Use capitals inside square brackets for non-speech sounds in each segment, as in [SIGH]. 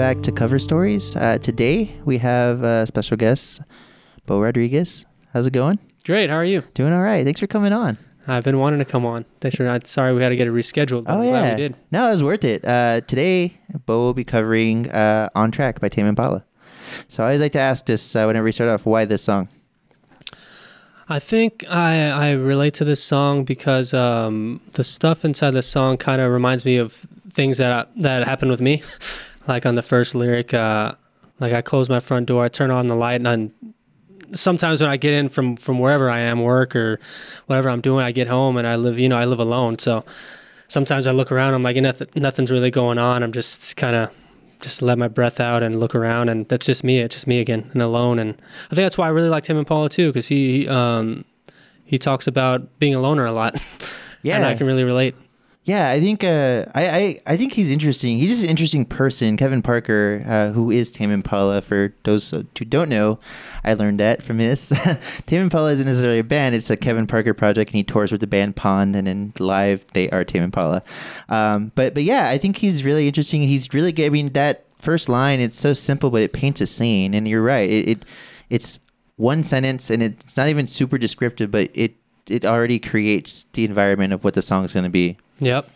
back to Cover Stories. Uh, today we have a special guest, Bo Rodriguez. How's it going? Great. How are you? Doing all right. Thanks for coming on. I've been wanting to come on. Thanks for not. Sorry, we had to get it rescheduled. Oh yeah, glad we did. no, it was worth it. Uh, today, Bo will be covering uh, "On Track" by Tame Impala. So I always like to ask this uh, whenever we start off, why this song? I think I I relate to this song because um, the stuff inside the song kind of reminds me of things that that happened with me. [LAUGHS] like on the first lyric, uh, like I close my front door, I turn on the light, and sometimes when I get in from from wherever I am, work or whatever I'm doing, I get home and I live, you know, I live alone. So sometimes I look around, I'm like, nothing, nothing's really going on. I'm just kind of just let my breath out and look around, and that's just me. It's just me again and alone. And I think that's why I really like Tame Impala too, because he um, he talks about being a loner a lot. Yeah. [LAUGHS] and I can really relate. Yeah, I think uh, I, I I think he's interesting. He's just an interesting person. Kevin Parker, uh, who is Tame Impala, for those who don't know, I learned that from this. [LAUGHS] Tame Impala isn't necessarily a band; it's a Kevin Parker project, and he tours with the band Pond, and in live they are Tame Impala. Um, but but yeah, I think he's really interesting, he's really good. I mean, that first line, it's so simple, but it paints a scene. And you're right, it, it it's one sentence, and it's not even super descriptive, but it it already creates the environment of what the song's going to be. Yep.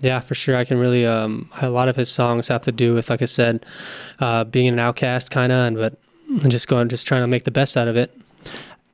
Yeah, for sure. I can really. Um, a lot of his songs have to do with, like I said, uh, being an outcast, kind of, and but just going, just trying to make the best out of it.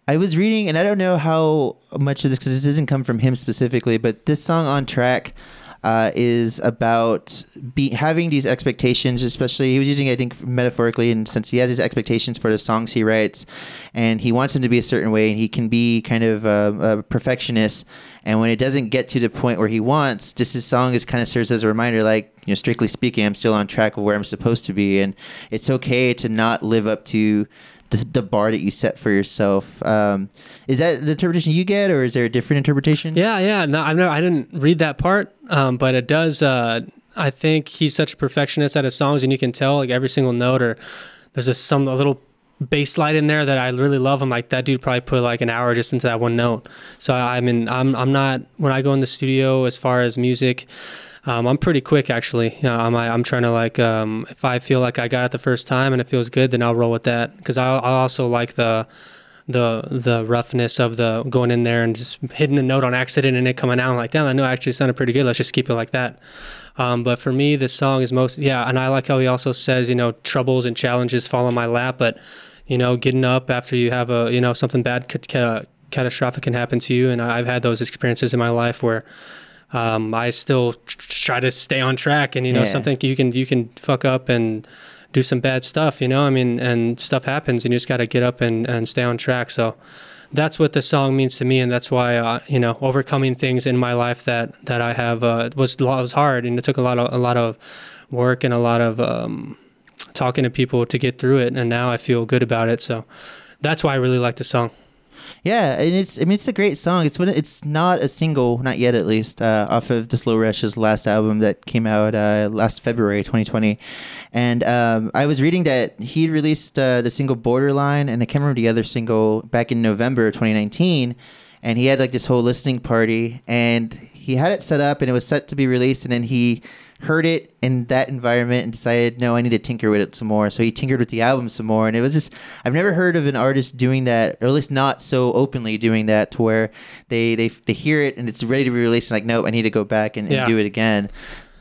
I was reading, and I don't know how much of this because this doesn't come from him specifically, but this song on track uh, is about be, having these expectations. Especially, he was using, I think, metaphorically, and since he has these expectations for the songs he writes, and he wants them to be a certain way, and he can be kind of a, a perfectionist. And when it doesn't get to the point where he wants, this is song is kind of serves as a reminder, like you know, strictly speaking, I'm still on track of where I'm supposed to be, and it's okay to not live up to the, the bar that you set for yourself. Um, is that the interpretation you get, or is there a different interpretation? Yeah, yeah. No, I've never, I didn't read that part, um, but it does. Uh, I think he's such a perfectionist at his songs, and you can tell like every single note, or there's just some a little bass slide in there that I really love. I'm like that dude probably put like an hour just into that one note. So I, I mean, I'm I'm not when I go in the studio as far as music. Um, I'm pretty quick actually. You know, I'm I'm trying to like um, if I feel like I got it the first time and it feels good, then I'll roll with that. Because I I also like the the the roughness of the going in there and just hitting a note on accident and it coming out. I'm like damn I know actually sounded pretty good. Let's just keep it like that. Um, but for me this song is most yeah and I like how he also says you know troubles and challenges fall on my lap but you know getting up after you have a you know something bad ca- catastrophic can happen to you. And I've had those experiences in my life where um, I still tr- try to stay on track and you know Yeah. something you can you can fuck up and do some bad stuff you know? I mean and stuff happens and you just got to get up and, and stay on track. So that's what the song means to me and that's why uh, you know overcoming things in my life that that I have uh, was was hard and it took a lot of a lot of work and a lot of um, talking to people to get through it and now I feel good about it. So that's why I really like the song Yeah, and it's I mean it's a great song. It's it's not a single, not yet at least, uh, off of the Slow Rush's last album that came out uh, last February 2020. And um, I was reading that he released uh, the single Borderline, and I can't remember the other single back in November 2019. And he had like this whole listening party, and he had it set up, and it was set to be released, and then he heard it in that environment and decided, no, I need to tinker with it some more. So he tinkered with the album some more, and it was just I've never heard of an artist doing that, or at least not so openly doing that, to where they they, they hear it and it's ready to be released, and like, no, I need to go back and, and Yeah. do it again.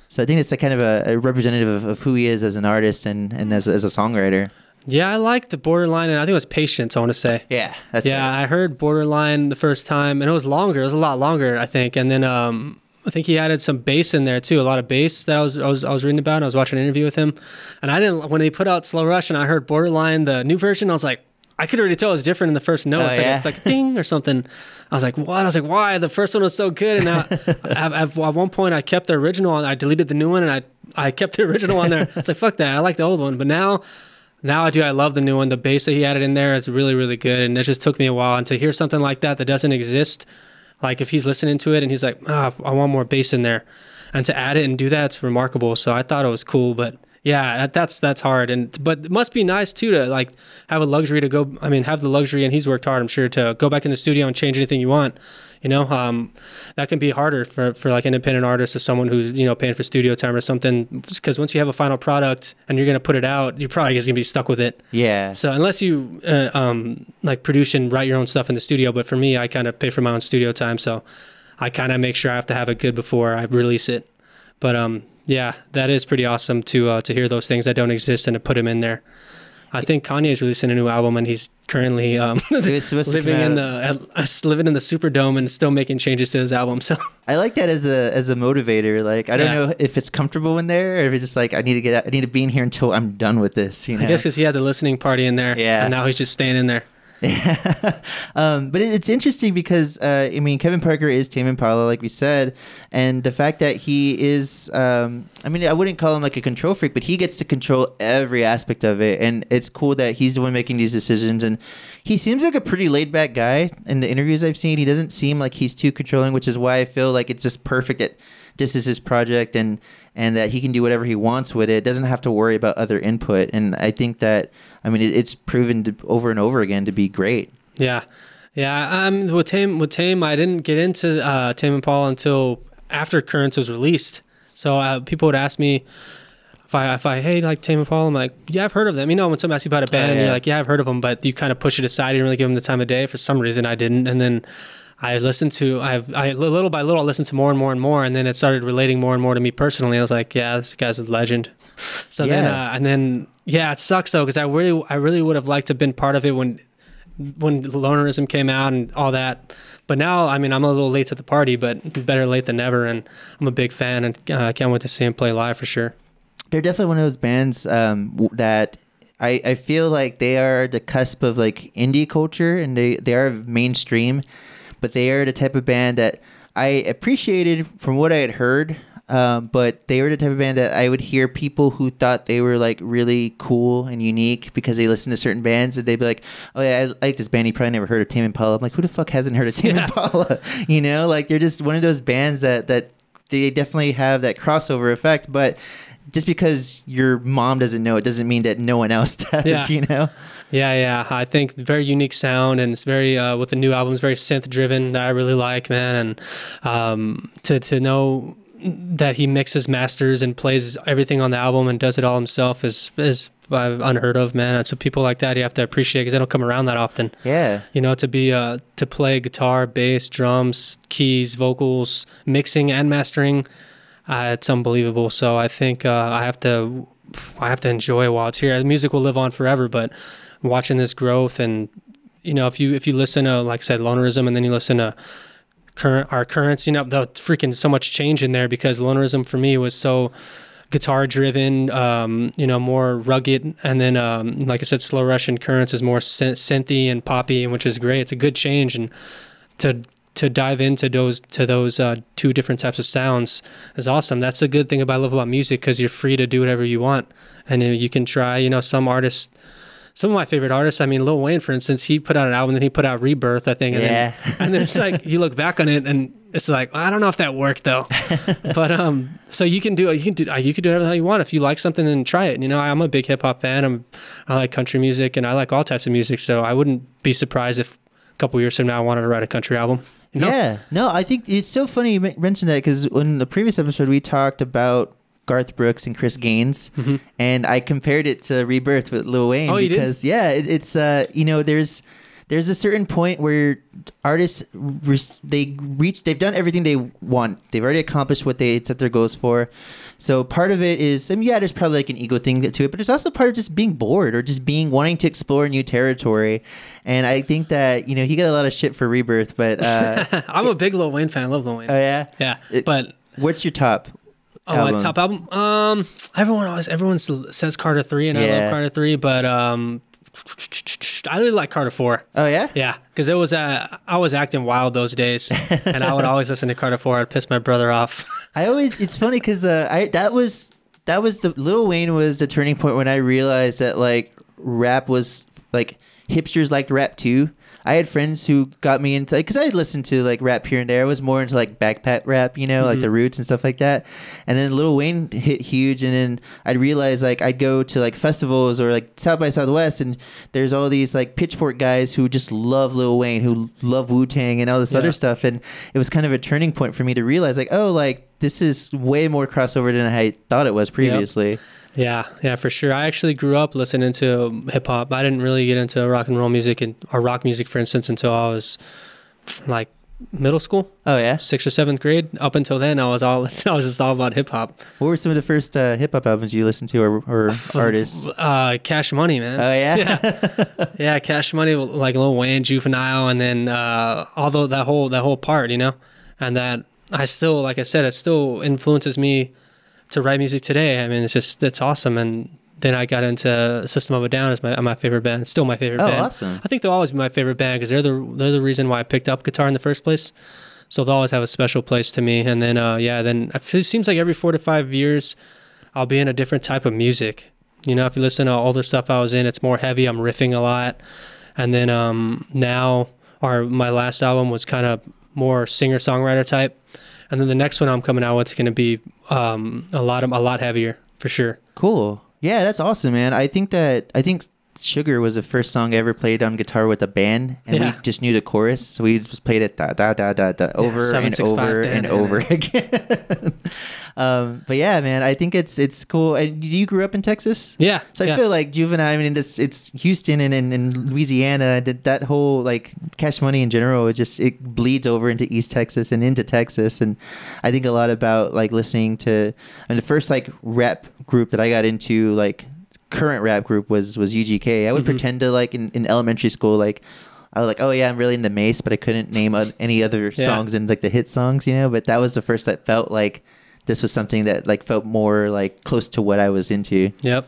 So I think it's a kind of a, a representative of, of who he is as an artist and, and as, as a songwriter. yeah I like the borderline and I think it was patience I want to say Yeah, that's yeah, right. I heard Borderline the first time, and it was longer. It was a lot longer, I think. And then um, I think he added some bass in there too, a lot of bass that I was I was I was reading about. I was watching an interview with him, and I didn't when they put out Slow Rush and I heard Borderline the new version. I was like. I could already tell it was different in the first note. Oh, it's, like, yeah? it's like ding or something. I was like, what? I was like, why? The first one was so good, and now at, at, at one point I kept the original and I deleted the new one, and I I kept the original on there. It's like fuck that. I like the old one, but now now I do. I love the new one. The bass that he added in there, it's really, really good. And it just took me a while. And to hear something like that that doesn't exist, like if he's listening to it and he's like, ah, I want more bass in there, and to add it and do that, it's remarkable. So I thought it was cool, but Yeah, that's that's hard, and but it must be nice too to like have a luxury to go. I mean, have the luxury, and he's worked hard, I'm sure, to go back in the studio and change anything you want. You know, um, that can be harder for for like independent artists or someone who's you know paying for studio time or something. Because once you have a final product and you're gonna put it out, you're probably just gonna be stuck with it. Yeah. So unless you uh, um, like produce and write your own stuff in the studio, but for me, I kind of pay for my own studio time, so I kind of make sure I have to have it good before I release it. But um, yeah, that is pretty awesome to uh, to hear those things that don't exist and to put them in there. I think Kanye is releasing a new album, and he's currently um, It was supposed to [LAUGHS] living in the uh, living in the Superdome and still making changes to his album. [LAUGHS] So I like that as a as a motivator. Like I don't Yeah. know if it's comfortable in there or if it's just like I need to get out, I need to be in here until I'm done with this. You know. I guess because he had the listening party in there, Yeah. and now he's just staying in there. [LAUGHS] um, but it, it's interesting because uh, I mean Kevin Parker is Tame Impala, like we said, and the fact that he is, um, I mean, I wouldn't call him like a control freak, but he gets to control every aspect of it, and it's cool that he's the one making these decisions, and he seems like a pretty laid back guy in the interviews I've seen. He doesn't seem like he's too controlling, which is why I feel like it's just perfect this is his project and and that he can do whatever he wants with it. Doesn't have to worry about other input, and I think that I mean it, it's proven to, over and over again to be great. Yeah, yeah. Um, with Tame, with Tame, I didn't get into uh, Tame Impala until after Currents was released. So uh, people would ask me if I, if I, hey, like Tame Impala, I'm like, yeah, I've heard of them. You know, when someone asks you about a band, and yeah. you're like, yeah, I've heard of them, but you kind of push it aside. You didn't really give them the time of day. For some reason, I didn't, and then. I listened to I've I little by little I listened to more and more and more and then it started relating more and more to me personally. I was like, yeah, this guy's a legend. [LAUGHS] So then uh, and then yeah, it sucks though because I really I really would have liked to have been part of it when when lonerism came out and all that. But now, I mean, I'm a little late to the party, but better late than never. And I'm a big fan, and uh, I can't wait to see him play live for sure. they're definitely one of those bands um, that I, I feel like they are the cusp of like indie culture and they, they are mainstream, but they are the type of band that I appreciated from what I had heard. Um, but they were the type of band that I would hear people who thought they were like really cool and unique because they listened to certain bands and they'd be like, "Oh yeah, I like this band. You probably never heard of Tame Impala." I'm like, "Who the fuck hasn't heard of Tame [LAUGHS] Yeah. Impala?" [LAUGHS] You know, like they're just one of those bands that that they definitely have that crossover effect, but just because your mom doesn't know it doesn't mean that no one else [LAUGHS] does, Yeah. you know? Yeah, yeah. I think very unique sound, and it's very uh, with the new album, it's very synth driven. That I really like, man. And um, to to know that he mixes, masters, and plays everything on the album and does it all himself is is uh, unheard of, man. And so people like that you have to appreciate because they don't come around that often. Yeah. you know to be uh to play guitar bass drums keys vocals mixing and mastering uh, it's unbelievable so i think uh, i have to i have to enjoy it while it's here the music will live on forever but watching this growth and you know if you if you listen to like i said lonerism and then you listen to current our currents you know the freaking so much change in there because lonerism for me was so guitar driven, um, you know, more rugged. And then, um, like I said, Slow Rush and currents is more syn- synthy and poppy, which is great. It's a good change. And to, to dive into those, to those, uh, two different types of sounds is awesome. That's a good thing about I love about music because you're free to do whatever you want. And you can try, you know, some artists, some of my favorite artists, I mean, Lil Wayne, for instance, he put out an album, then he put out Rebirth, I think. And Yeah. Then, [LAUGHS] and then it's like, you look back on it and it's like, I don't know if that worked though. [LAUGHS] but, um, so you can do, you can do, uh, you can do whatever the hell you want. If you like something, then try it. You know, I'm a big hip hop fan. I'm, I like country music and I like all types of music. So I wouldn't be surprised if a couple years from now I wanted to write a country album. You know? Yeah. No, I think it's so funny you mentioned that because in the previous episode, we talked about Garth Brooks and Chris Gaines, and I compared it to Rebirth with Lil Wayne Mm-hmm. Oh, because, yeah, it, it's, uh, you know, there's, there's a certain point where artists they reach they've done everything they want they've already accomplished what they set their goals for so part of it is I mean, yeah there's probably like an ego thing to it but there's also part of just being bored or just being wanting to explore new territory and i think that you know he got a lot of shit for rebirth but uh [LAUGHS] I'm a big Lil Wayne fan. I love Lil Wayne. oh yeah yeah. It- but what's your top Oh, my album? top album. Um, everyone always everyone says Carter three, and I love Carter three, but um, I really like Carter four. oh yeah Yeah, because it was uh, I was acting wild those days, [LAUGHS] and I would always listen to Carter Four. I'd piss my brother off. [LAUGHS] I always it's funny because uh, I that was that was the Little Wayne was the turning point when I realized that like rap was like hipsters liked rap too. I had friends who got me into because I listened to like rap here and there. I was more into like backpack rap, you know, like Mm-hmm. the Roots and stuff like that. And then Lil Wayne hit huge, and then I'd realize like I'd go to like festivals or like South by Southwest, and there's all these like Pitchfork guys who just love Lil Wayne, who love Wu Tang and all this Yeah. other stuff, and it was kind of a turning point for me to realize like oh like this is way more crossover than I thought it was previously. Yeah, yeah, for sure. I actually grew up listening to hip hop. I didn't really get into rock and roll music and or rock music, for instance, until I was like middle school, Oh yeah, sixth or seventh grade. Up until then, I was all [LAUGHS] I was just all about hip hop. what were some of the first uh, hip hop albums you listened to or, or [LAUGHS] artists? Uh, Cash Money, man. Oh yeah, [LAUGHS] yeah, Cash Money, like Lil Wayne, Juvenile, and then uh, although that whole that whole part, you know, and that I still, like I said, it still influences me to write music today. I mean, it's just it's awesome. And then I got into System of a Down as my my favorite band, still my favorite Oh, band. awesome. I think they'll always be my favorite band because they're the they're the reason why I picked up guitar in the first place. So they'll always have a special place to me. And then uh, yeah, then it seems like every four to five years, I'll be in a different type of music. You know, if you listen to all the stuff I was in, it's more heavy. I'm riffing a lot, and then um, now, our my last album was kind of more singer songwriter type, and then the next one I'm coming out with is going to be um, a lot of a lot heavier for sure. cool. Yeah, that's awesome, man. I think that I think Sugar was the first song I ever played on guitar with a band, and Yeah. we just knew the chorus, so we just played it da da da da da over seven, and six, five, over da, and over [LAUGHS] again. um, but yeah, man, I think it's it's cool. And do you grew up in Texas? Yeah. So I yeah. feel like juvenile. I mean, it's it's Houston and, and, and Louisiana. That that whole like Cash Money in general, it just it bleeds over into East Texas and into Texas. And I think a lot about like listening to. And the first like rap group that I got into, like current rap group, was was UGK. I would Mhm. pretend to like in, in elementary school, like. I was like, oh yeah, I'm really into Mase, but I couldn't name any other [LAUGHS] Yeah. songs and like the hit songs, you know. But that was the first that felt like this was something that like felt more like close to what I was into. Yep.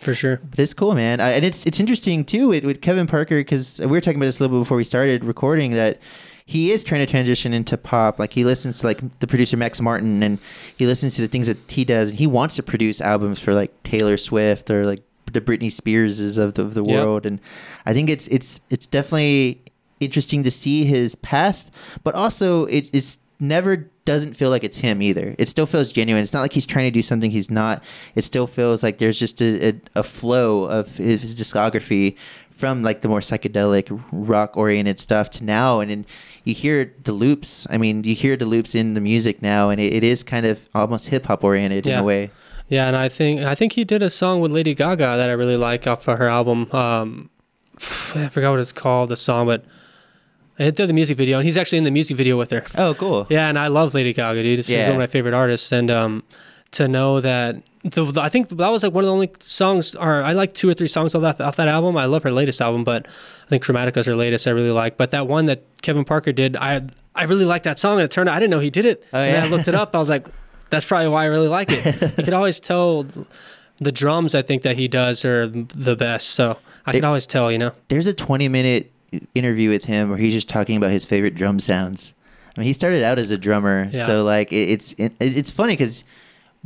For sure. But it's cool, man, I, and it's it's interesting too with, with Kevin Parker because we were talking about this a little bit before we started recording that he is trying to transition into pop. Like he listens to like the producer Max Martin, and he listens to the things that he does. And he wants to produce albums for like Taylor Swift or like the Britney Spearses of the, of the Yep. world. And I think it's it's it's definitely interesting to see his path, but also it, it's never doesn't feel like it's him either. It still feels genuine. It's not like he's trying to do something he's not. It still feels like there's just a, a, a flow of his, his discography from like the more psychedelic rock oriented stuff to now and then you hear the loops i mean you hear the loops in the music now and it, it is kind of almost hip-hop oriented in a way Yeah, and I think I think he did a song with Lady Gaga that I really like off of her album. Um, I forgot what it's called, the song, but I did the music video, and he's actually in the music video with her. oh cool Yeah, and I love Lady Gaga, dude. She's Yeah. one of my favorite artists, and um, to know that the, the- I think that was like one of the only songs, or I like two or three songs off that off that album. I love her latest album, but I think Chromatica is her latest. I really like, but that one that Kevin Parker did, I I really like that song, and it turned out I didn't know he did it. Oh, and yeah? I looked it up. I was like, that's probably why I really like it. you could always tell the drums. I think that he does are the best. So I They- can always tell, you know. there's a 20 minute interview with him where he's just talking about his favorite drum sounds i mean he started out as a drummer Yeah. so like it, it's it, it's funny because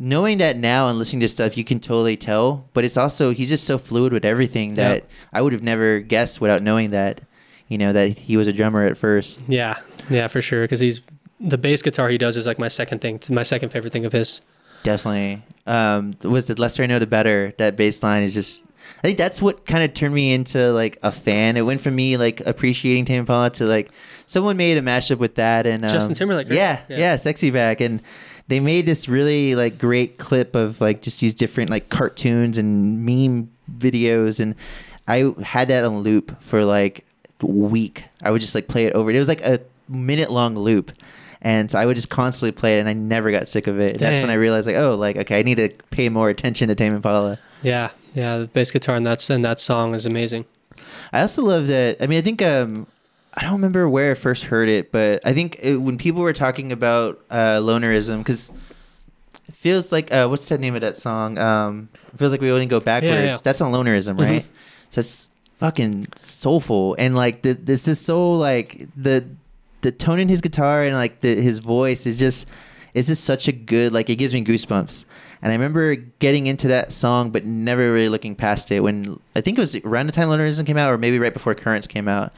knowing that now and listening to stuff you can totally tell but it's also he's just so fluid with everything that Yep. i would have never guessed without knowing that you know that he was a drummer at first Yeah, yeah, for sure. Because he's the bass guitar he does is like my second thing. It's my second favorite thing of his. Definitely. Um, was the lesser I know, the better. That bass line is just. I think that's what kind of turned me into like a fan. It went from me like appreciating Tame Impala to like someone made a mashup with that and um, Justin Timberlake, right? Yeah, yeah, Yeah. sexy back, and they made this really like great clip of like just these different like cartoons and meme videos, and I had that on loop for like a week. I would just like play it over. It was like a minute long loop. And so I would just constantly play it, and I never got sick of it. And that's when I realized, like, oh, like, okay, I need to pay more attention to Tame Impala. Yeah, yeah, the bass guitar in that in that song is amazing. I also love that. I mean, I think um, I don't remember where I first heard it, but I think it, when people were talking about uh, lonerism, because it feels like uh, what's the name of that song? Um, it feels like we only go backwards. yeah. That's not lonerism, Mhm. right? So it's fucking soulful, and like the, this is so like the the tone in his guitar and like the, his voice is just it's just such a good like it gives me goosebumps. And I remember getting into that song, but never really looking past it. When I think it was around the time Lonerism came out, or maybe right before Currents came out.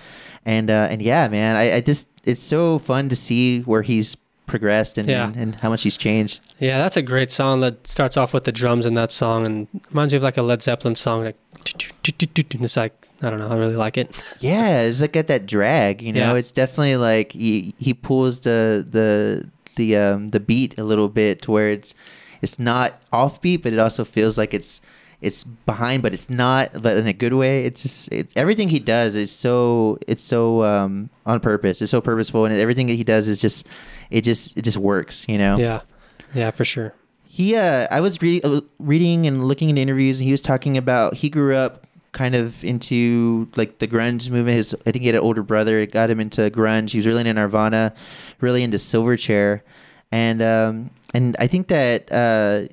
And uh, and yeah, man, I, I just it's so fun to see where he's progressed and, Yeah. and, and how much he's changed. Yeah, that's a great song that starts off with the drums in that song and reminds me of like a Led Zeppelin song. Like, it's like, I don't know, I really like it. [LAUGHS] Yeah, it's like at that drag, you know. Yeah. It's definitely like he he pulls the the the um the beat a little bit to where it's it's not offbeat, but it also feels like it's it's behind, but it's not, but in a good way. It's just it, everything he does is so it's so um on purpose. It's so purposeful, and everything that he does is just it just it just works, you know. Yeah. Yeah, for sure. He, uh, I was re- uh, reading and looking into interviews, and he was talking about he grew up kind of into like the grunge movement. His, I think he had an older brother, it got him into grunge. He was really into Nirvana, really into Silverchair, and um, and I think that uh,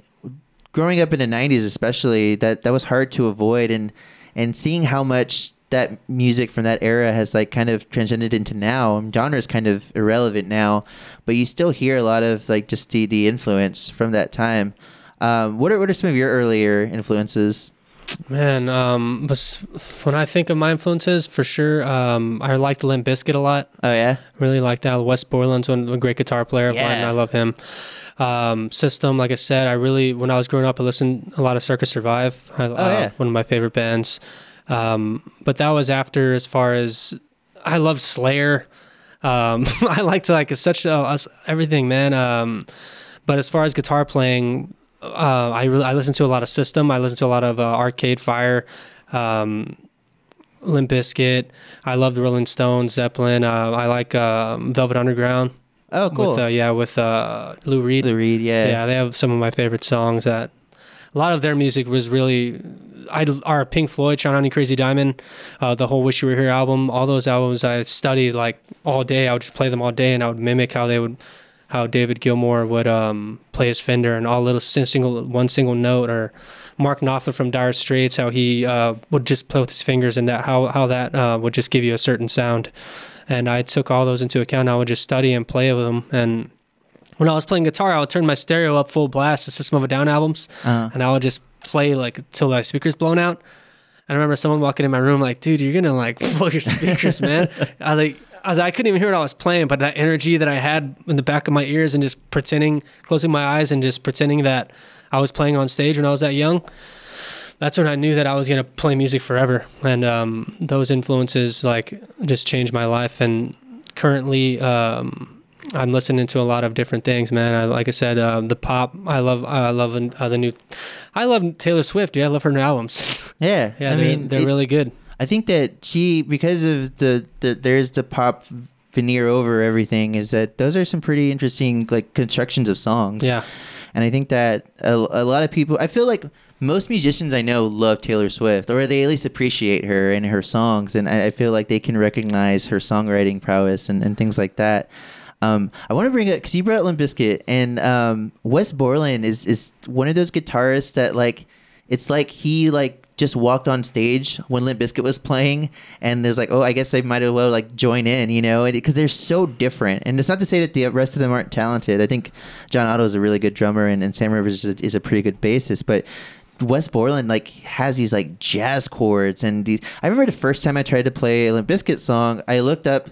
growing up in the '90s, especially, that that was hard to avoid, and and seeing how much that music from that era has like kind of transcended into now. Um, genre is kind of irrelevant now, but you still hear a lot of like just the, the influence from that time. Um, what are what are some of your earlier influences? Man, um, when I think of my influences, for sure, um, I like the Limp Bizkit a lot. Oh yeah, Really like that. Wes Borland's one a great guitar player. Yeah. I love him. Um, System, like I said, I really when I was growing up, I listened a lot of Circa Survive. I, uh, yeah. one of my favorite bands. Um, but that was after, as far as I love Slayer. Um, [LAUGHS] I liked like such uh, us- everything, man. Um, but as far as guitar playing, uh, I really I listen to a lot of System. I listen to a lot of uh, Arcade Fire. Um, Limp Bizkit. I love the Rolling Stones, Zeppelin. Uh, I like um, Velvet Underground. Oh cool. With uh, yeah, with uh, Lou Reed. Lou Reed, yeah. Yeah, they have some of my favorite songs. That a lot of their music was really. I our Pink Floyd, Shine On You Crazy Diamond, uh, the whole Wish You Were Here album. All those albums I studied like all day. I would just play them all day, and I would mimic how they would, how David Gilmour would um, play his Fender and all little single one single note, or Mark Knopfler from Dire Straits, how he uh, would just play with his fingers, and that how how that uh, would just give you a certain sound. And I took all those into account. I would just study and play with them, and when I was playing guitar, I would turn my stereo up full blast, the System of a Down albums, Uh-huh. and I would just play like till my speakers blown out. I remember someone walking in my room like, "Dude, you're gonna like [LAUGHS] blow your speakers, [LAUGHS] man." I was like, I was like, I couldn't even hear what I was playing, but that energy that I had in the back of my ears and just pretending, closing my eyes and just pretending that I was playing on stage when I was that young. That's when I knew that I was gonna play music forever, and um, those influences like just changed my life. And currently, um, I'm listening to a lot of different things, man. I, like I said, uh, the pop. I love. I love uh, the new. I love Taylor Swift. Yeah, I love her new albums. [LAUGHS] yeah. yeah, I they're, mean, they're it- really good. I think that she because of the, the there's the pop veneer over everything is that those are some pretty interesting like constructions of songs. Yeah, And I think that a, a lot of people, I feel like most musicians I know love Taylor Swift, or they at least appreciate her and her songs. And I, I feel like they can recognize her songwriting prowess and, and things like that. Um, I want to bring up because you brought up Limp Bizkit, and um, Wes Borland is is one of those guitarists that like it's like he like just walked on stage when Limp Bizkit was playing, and there's like, oh, I guess I might as well like join in, you know, because they're so different. And it's not to say that the rest of them aren't talented. I think John Otto is a really good drummer, and, and Sam Rivers is a, is a pretty good bassist, but. Wes Borland like has these like jazz chords and these, I remember the first time I tried to play a Limp Bizkit song, I looked up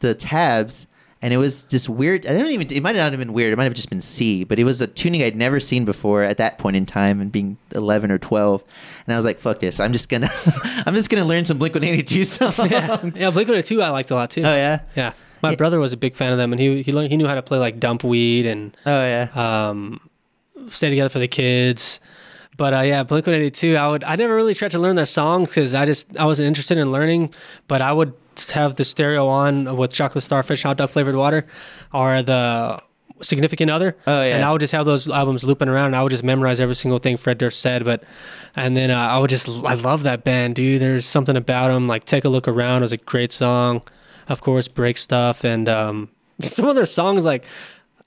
the tabs and it was this weird. I don't even. It might not have been weird. It might have just been C, but it was a tuning I'd never seen before at that point in time, and being eleven or twelve. And I was like, "Fuck this! I'm just gonna, [LAUGHS] I'm just gonna learn some Blink One Eighty Two [LAUGHS] songs." yeah, yeah. Blink One Two I liked a lot too. Oh yeah. yeah, my Yeah. brother was a big fan of them, and he he learned he knew how to play like Dumpweed and Oh yeah. um, stay together for the kids. But uh, yeah, Blink One Eighty Two. I would. I never really tried to learn that song because I just I wasn't interested in learning. But I would have the stereo on with chocolate starfish, hot dog flavored water, or the significant other. Oh, yeah. And I would just have those albums looping around. And I would just memorize every single thing Fred Durst said. But and then uh, I would just I love that band, dude. There's something about them. Like Take a Look Around was a great song. Of course, Break Stuff and um, [LAUGHS] some of their songs like.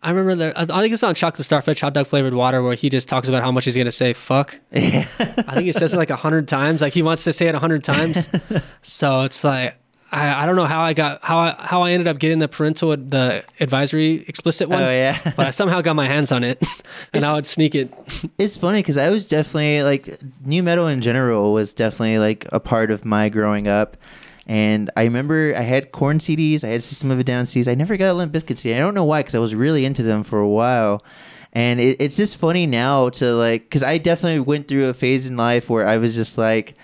I remember that. I think it's on Chocolate Starfish Hot Dog Flavored Water where he just talks about how much he's gonna say fuck. Yeah. I think he says it like a hundred times. Like he wants to say it a hundred times. [LAUGHS] so it's like I, I don't know how I got how I how I ended up getting the parental the advisory explicit one. Oh yeah. but I somehow got my hands on it, [LAUGHS] and I would sneak it. it's funny because I was definitely like new metal in general was definitely like a part of my growing up, And I remember I had Korn CDs, I had System of a Down CDs. I never got a Limp Bizkit CD. I don't know why, because I was really into them for a while. And it, it's just funny now to like, because I definitely went through a phase in life where I was just like,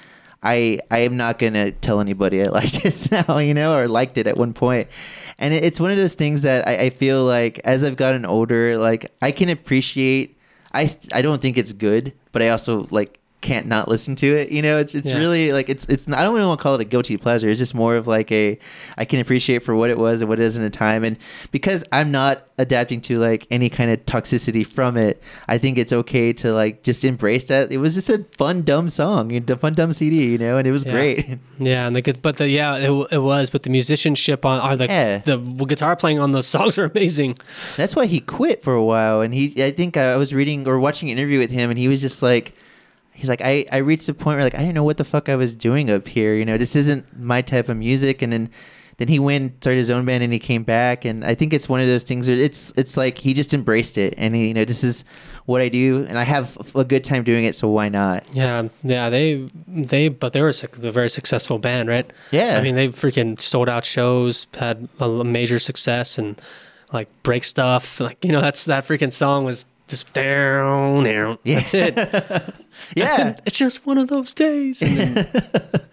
I I am not gonna tell anybody I [LAUGHS] like this now, you know, or liked it at one point. And it, it's one of those things that I, I feel like as I've gotten older, like I can appreciate. I I don't think it's good, but I also like can't not listen to it. You know, it's it's Yeah. really like it's it's. I don't even want to call it a guilty pleasure. It's just more of like a I can appreciate for what it was and what it is in a time. And because I'm not adapting to like any kind of toxicity from it, I think it's okay to like just embrace that. It was just a fun dumb song, a fun dumb CD, you know, and it was Yeah. great. [LAUGHS] Yeah, and the gu- but the yeah it, it was, but the musicianship on are the Yeah. the guitar playing on those [LAUGHS] songs are amazing. That's why he quit for a while. And he, I think I was reading or watching an interview with him, and he was just like, he's like, I, I reached a point where like I didn't know what the fuck I was doing up here. You know, this isn't my type of music. And then, then he went started his own band, and he came back. And I think it's one of those things. Where it's it's like he just embraced it, and he, you know, this is what I do, and I have a good time doing it. So why not? Yeah, yeah, they they but they were a very successful band, right? Yeah. I mean they freaking sold out shows, had a major success, and like break stuff. Like you know that's that freaking song was just down, down. Yeah. That's it. [LAUGHS] Yeah. it's just one of those days. Then- [LAUGHS]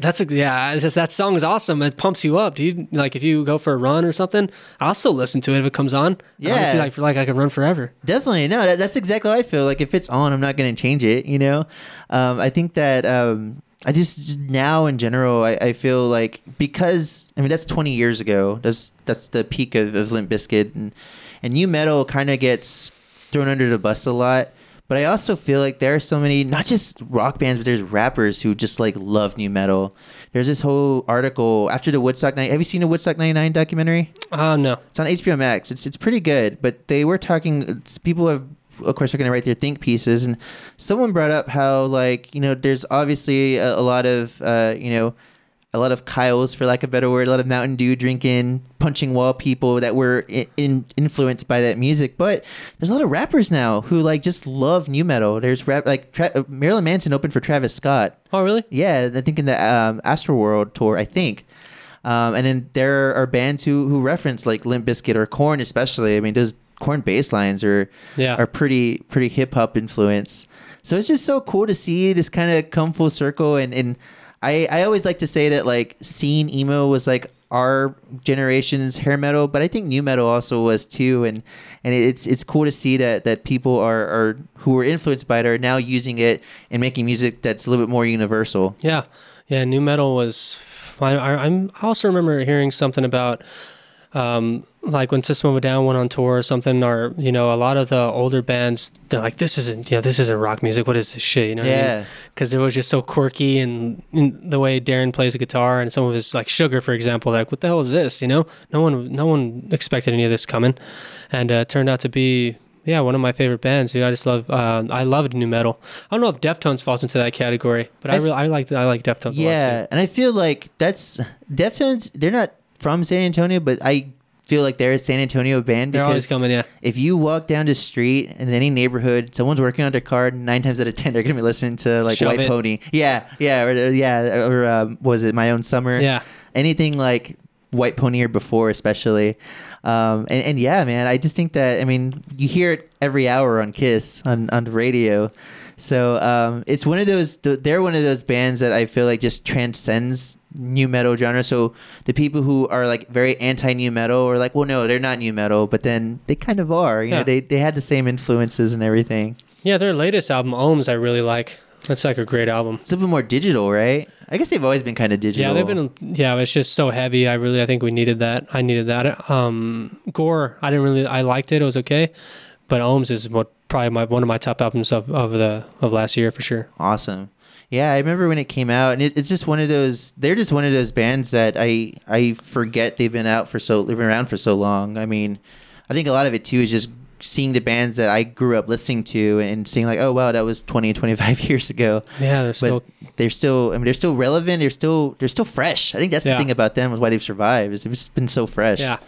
That's a, yeah. It's just that song is awesome. It pumps you up, dude. Like if you go for a run or something, I'll still listen to it if it comes on. I Yeah. feel like feel like I can run forever. Definitely. No, that, that's exactly how I feel. Like if it's on, I'm not going to change it, you know? Um, I think that um, I just, just now in general, I, I feel like because, I mean, that's 20 years ago. That's that's the peak of, of Limp Bizkit. And, and new metal kind of gets thrown under the bus a lot. But I also feel like there are so many, not just rock bands, but there's rappers who just like love new metal. There's this whole article after the Woodstock night. Have you seen the Woodstock 99 documentary? Oh no. It's on HBO Max. It's it's pretty good, but they were talking. People have, of course, are going to write their think pieces, and someone brought up how like you know there's obviously a, a lot of uh, you know a lot of Kyles, for lack of a better word, a lot of Mountain Dew drinking, punching wall people that were in, in influenced by that music. But there's a lot of rappers now who like just love new metal. There's rap like Tra- uh, Marilyn Manson opened for Travis Scott. Oh really? Yeah, I think in the um, Astroworld tour, I think. Um, and then there are bands who who reference like Limp Bizkit or Korn, especially. I mean, those Korn bass lines are Yeah. are pretty pretty hip hop influence. So it's just so cool to see this kind of come full circle. And and I I always like to say that like scene emo was like our generation's hair metal, but I think new metal also was too. And and it's it's cool to see that that people are are who were influenced by it are now using it and making music that's a little bit more universal. Yeah, yeah. New metal was. I, I, I also remember hearing something about, um, like when System of a Down went on tour or something, or you know, a lot of the older bands, they're like, "This isn't, you know, this isn't rock music. What is this shit?" You know, Yeah. because it was just so quirky and in the way Daron plays a guitar and some of his like Sugar, for example, like, what the hell is this? You know, no one, no one expected any of this coming, and uh, it turned out to be. Yeah, one of my favorite bands, dude. I just love. Uh, I loved new metal. I don't know if Deftones falls into that category, but I, I f- really, I like, I like Deftones. a lot, too. Yeah, and I feel like that's Deftones. They're not from San Antonio, but I feel like they're a San Antonio band They're always because coming, yeah. if you walk down the street in any neighborhood, someone's working on their car. Nine times out of ten, they're gonna be listening to like Shove White It. Pony. Yeah, yeah, or, yeah, or um, was it My Own Summer? Yeah. anything like White Pony or before, especially. Um, and, and yeah, man, I just think that I mean you hear it every hour on Kiss on on the radio. So um, it's one of those. They're one of those bands that I feel like just transcends new metal genre. So the people who are like very anti new metal are like, well, no, they're not new metal, but then they kind of are. You Yeah. know, they they had the same influences and everything. Yeah, their latest album, Ohms, I really like. That's like a great album. It's a little bit more digital, right? I guess they've always been kind of digital. Yeah, they've been. Yeah, it's just so heavy. I really, I think we needed that. I needed that. Um, Gore, I didn't really. I liked it. It was okay, but Ohms is what probably my one of my top albums of, of the of last year for sure. awesome. Yeah, I remember when it came out, and it, it's just one of those. They're just one of those bands that I I forget they've been out for so they've been around for so long. I mean, I think a lot of it too is just seeing the bands that I grew up listening to and seeing like, oh wow, that was 20, 25 [LAUGHS] years ago. Yeah, they're But still. they're still. I mean, they're still relevant. They're still they're still fresh. I think that's Yeah. the thing about them is why they've survived. Is they've just been so fresh. Yeah,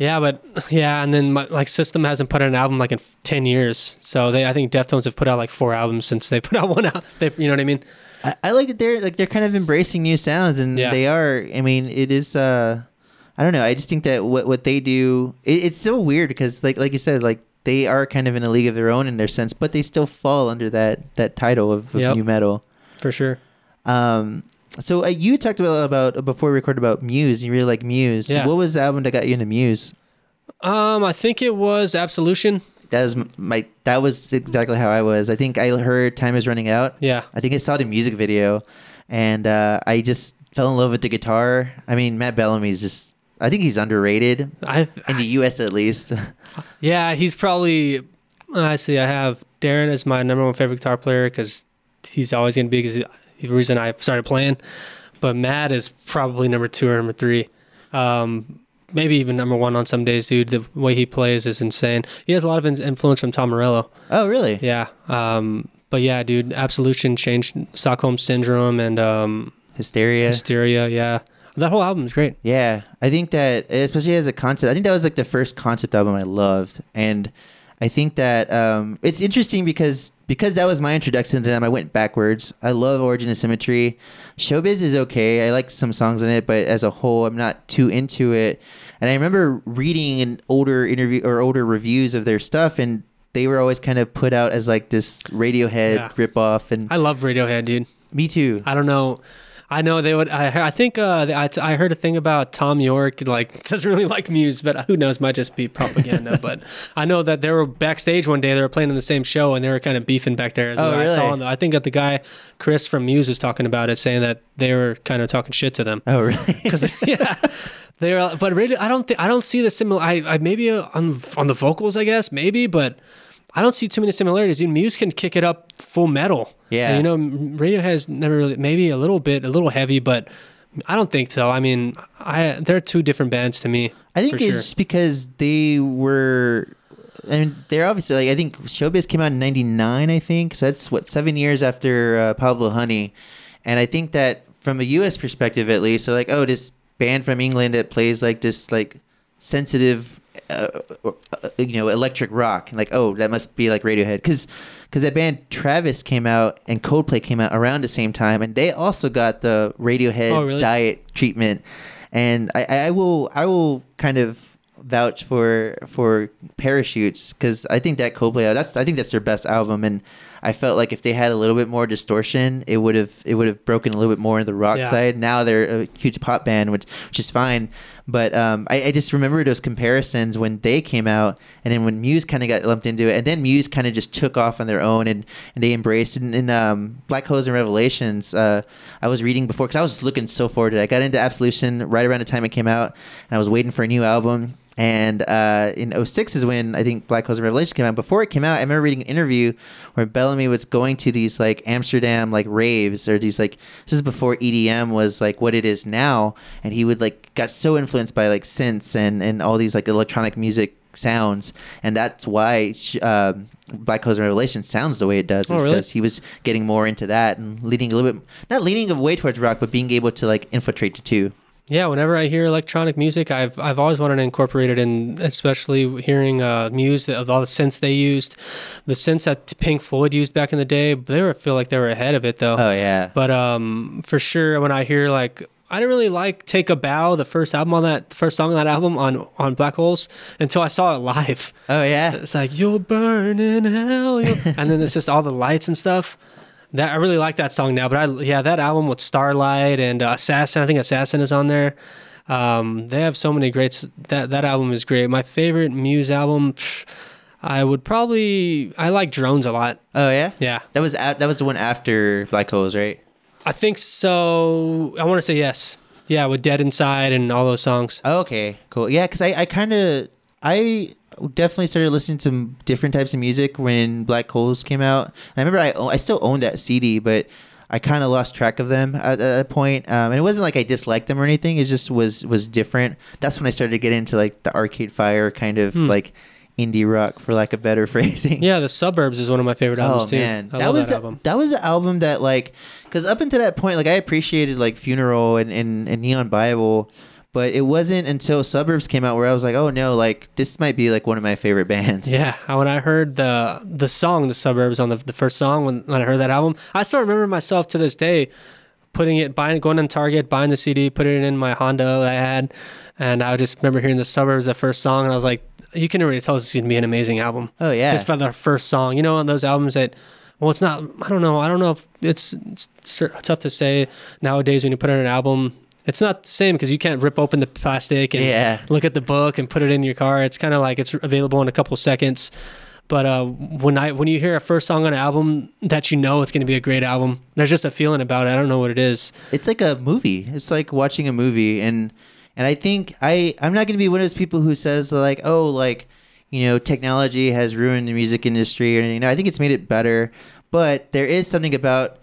Yeah, but yeah, and then my, like System hasn't put out an album like in ten years. So they, I think Deftones have put out like four albums since they [LAUGHS] put out one out. They, you know what I mean? I, I like that they're like they're kind of embracing new sounds, and Yeah. they are. I mean, it is. uh I don't know. I just think that what what they do, it, it's so weird because like like you said, like they are kind of in a league of their own in their sense, but they still fall under that that title of, of Yep. new metal. For sure. Um, so uh, you talked about about before we recorded about Muse. You really like Muse. Yeah. What was the album that got you into Muse? Um, I think it was Absolution. That was my. That was exactly how I was. I think I heard "Time Is Running Out." Yeah. I think I saw the music video, and uh, I just fell in love with the guitar. I mean, Matt Bellamy's just. I think he's underrated I in the U.S. at least. [LAUGHS] yeah, he's probably. I see. I have Daron as my number one favorite guitar player because he's always going to be 'cause he- the reason I started playing. But Matt is probably number two or number three. Um, maybe even number one on some days, dude. The way he plays is insane. He has a lot of influence from Tom Morello. oh, really? Yeah. Um, but yeah, dude, Absolution changed Stockholm Syndrome and um, Hysteria. Hysteria. Yeah. That whole album is great. Yeah, I think that especially as a concept, I think that was like the first concept album I loved, and I think that um, it's interesting because because that was my introduction to them. I went backwards. I love Origin of Symmetry. Showbiz is okay. I like some songs in it, but as a whole, I'm not too into it. And I remember reading an older interview or older reviews of their stuff, and they were always kind of put out as like this Radiohead Yeah. ripoff. And I love Radiohead, dude. me too. I don't know. I know they would. I, I think uh, I, I heard a thing about Thom Yorke, like [LAUGHS] doesn't really like Muse, but who knows? Might just be propaganda. but I know that they were backstage one day. They were playing in the same show, and they were kind of beefing back there. As Oh, well. I saw. really? the- I think that the guy Chris from Muse was talking about it, saying that they were kind of talking shit to them. Oh, really? [LAUGHS] Because yeah, they were. But really, I don't think I don't see the similar. I, I maybe on on the vocals, I guess maybe, but I don't see too many similarities. Dude, Muse can kick it up full metal. Yeah. You know, Radiohead has never really maybe a little bit, a little heavy, but I don't think so. I mean, I they're two different bands to me. I think it's sure. because they were. I mean, they're obviously like I think Showbiz came out in '99. I think so. That's what seven years after uh, Pablo Honey, and I think that from a U.S. perspective, at least, they're like, oh, this band from England that plays like this like sensitive, uh, uh, you know, electric rock, and like, oh, that must be like Radiohead, because because that band Travis came out and Coldplay came out around the same time, and they also got the Radiohead Oh, really? diet treatment, and I, I will I will kind of vouch for for parachutes because I think that Coldplay that's I think that's their best album. And I felt like if they had a little bit more distortion it would have it would have broken a little bit more in the rock Yeah. side now they're a huge pop band which which is fine but um, I, I just remember those comparisons when they came out and then when Muse kind of got lumped into it and then Muse kind of just took off on their own and, and they embraced it. And in um, Black Holes and Revelations, uh, I was reading before because I was looking so forward to it. I got into Absolution right around the time it came out and I was waiting for a new album. And uh, in 06 is when I think Black Holes and Revelations came out. Before it came out, I remember reading an interview where Bellamy was going to these like Amsterdam like raves or these like this is before EDM was like what it is now, and he would like got so influenced by like synths and and all these like electronic music sounds, and that's why um, Black Holes and Revelations sounds the way it does. Oh, is really? Because he was getting more into that and leading a little bit, not leaning away towards rock, but being able to like infiltrate the two. Yeah, whenever I hear electronic music, I've I've always wanted to incorporate it in, especially hearing uh, Muse of all the synths they used, the synths that Pink Floyd used back in the day. They were feel like they were ahead of it though. Oh yeah. But um, for sure, when I hear like, I didn't really like "Take a Bow," the first album on that, the first song on that album on on Black Holes, until I saw it live. Oh yeah. It's like you'll burn in hell, you'll-" [LAUGHS] and then it's just all the lights and stuff. That I really like that song now. But I yeah, that album with Starlight and uh, Assassin. I think Assassin is on there. Um, they have so many greats. That that album is great. My favorite Muse album. pff, I would probably I like Drones a lot. Oh yeah. Yeah, That was a- that was the one after Black Holes, right? I think so. I want to say yes. Yeah, with Dead Inside and all those songs. Oh, okay, cool. Yeah, because I, I kind of I definitely started listening to different types of music when Black Holes came out. And I remember I I still owned that CD, but I kind of lost track of them at, at that point. Um, and it wasn't like I disliked them or anything. It just was was different. That's when I started to get into like the Arcade Fire kind of like indie rock, for lack of better [LAUGHS] phrasing. Hmm. Yeah, The Suburbs is one of my favorite albums oh too. man, I that was that album. that was an album that like because up until that point, like I appreciated like Funeral and, and, and Neon Bible, But it wasn't until Suburbs came out where I was like, oh no, like this might be like one of my favorite bands. Yeah, when I heard the the song "The Suburbs" on the the first song when, when I heard that album, I still remember myself to this day putting it buying going on Target, buying the CD, putting it in my Honda that I had, and I just remember hearing "The Suburbs" the first song, and I was like, you can already tell this is gonna be an amazing album. Oh yeah. just by the first song. You know, on those albums that, well, it's not. I don't know. I don't know if it's, it's tough to say nowadays when you put out an album. It's not the same because you can't rip open the plastic and Yeah. look at the book and put it in your car. It's kind of like it's available in a couple seconds. But uh, when I when you hear a first song on an album that you know it's going to be a great album, there's just a feeling about it. I don't know what it is. it's like a movie. It's like watching a movie, and and I think I I'm not gonna be one of those people who says like, oh, like you know, technology has ruined the music industry or anything. No, I think it's made it better, but there is something about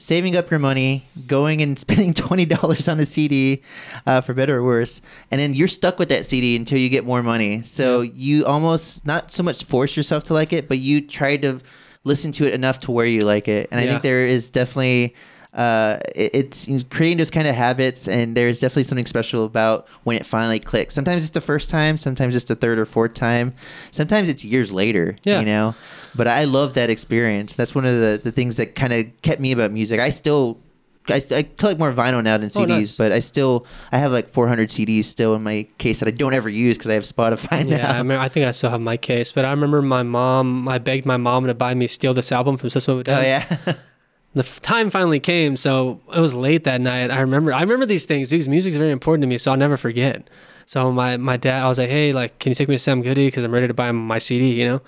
saving up your money, going and [LAUGHS] spending twenty dollars on a CD, uh, for better or worse, and then you're stuck with that CD until you get more money. So you almost not so much force yourself to like it, but you try to listen to it enough to where you like it. And I think there is definitely uh, it, it's creating those kind of habits, and there's definitely something special about when it finally clicks. Sometimes it's the first time, sometimes it's the third or fourth time, sometimes it's years later. Yeah. you know. But I love that experience. That's one of the, the things that kind of kept me about music. I still. I, I collect more vinyl now than CDs, Oh, nice. but I still I have like 400 CDs still in my case that I don't ever use because I have Spotify Yeah, I, now. mean, I think I still have my case, but I remember my mom. I begged my mom to buy me "Steal This" album from System of a Down. Oh yeah, [LAUGHS] the f- time finally came so it was late that night i remember i remember these things these music's very important to me so i'll never forget so my, my dad i was like hey like can you take me to sam goody because i'm ready to buy my cd you know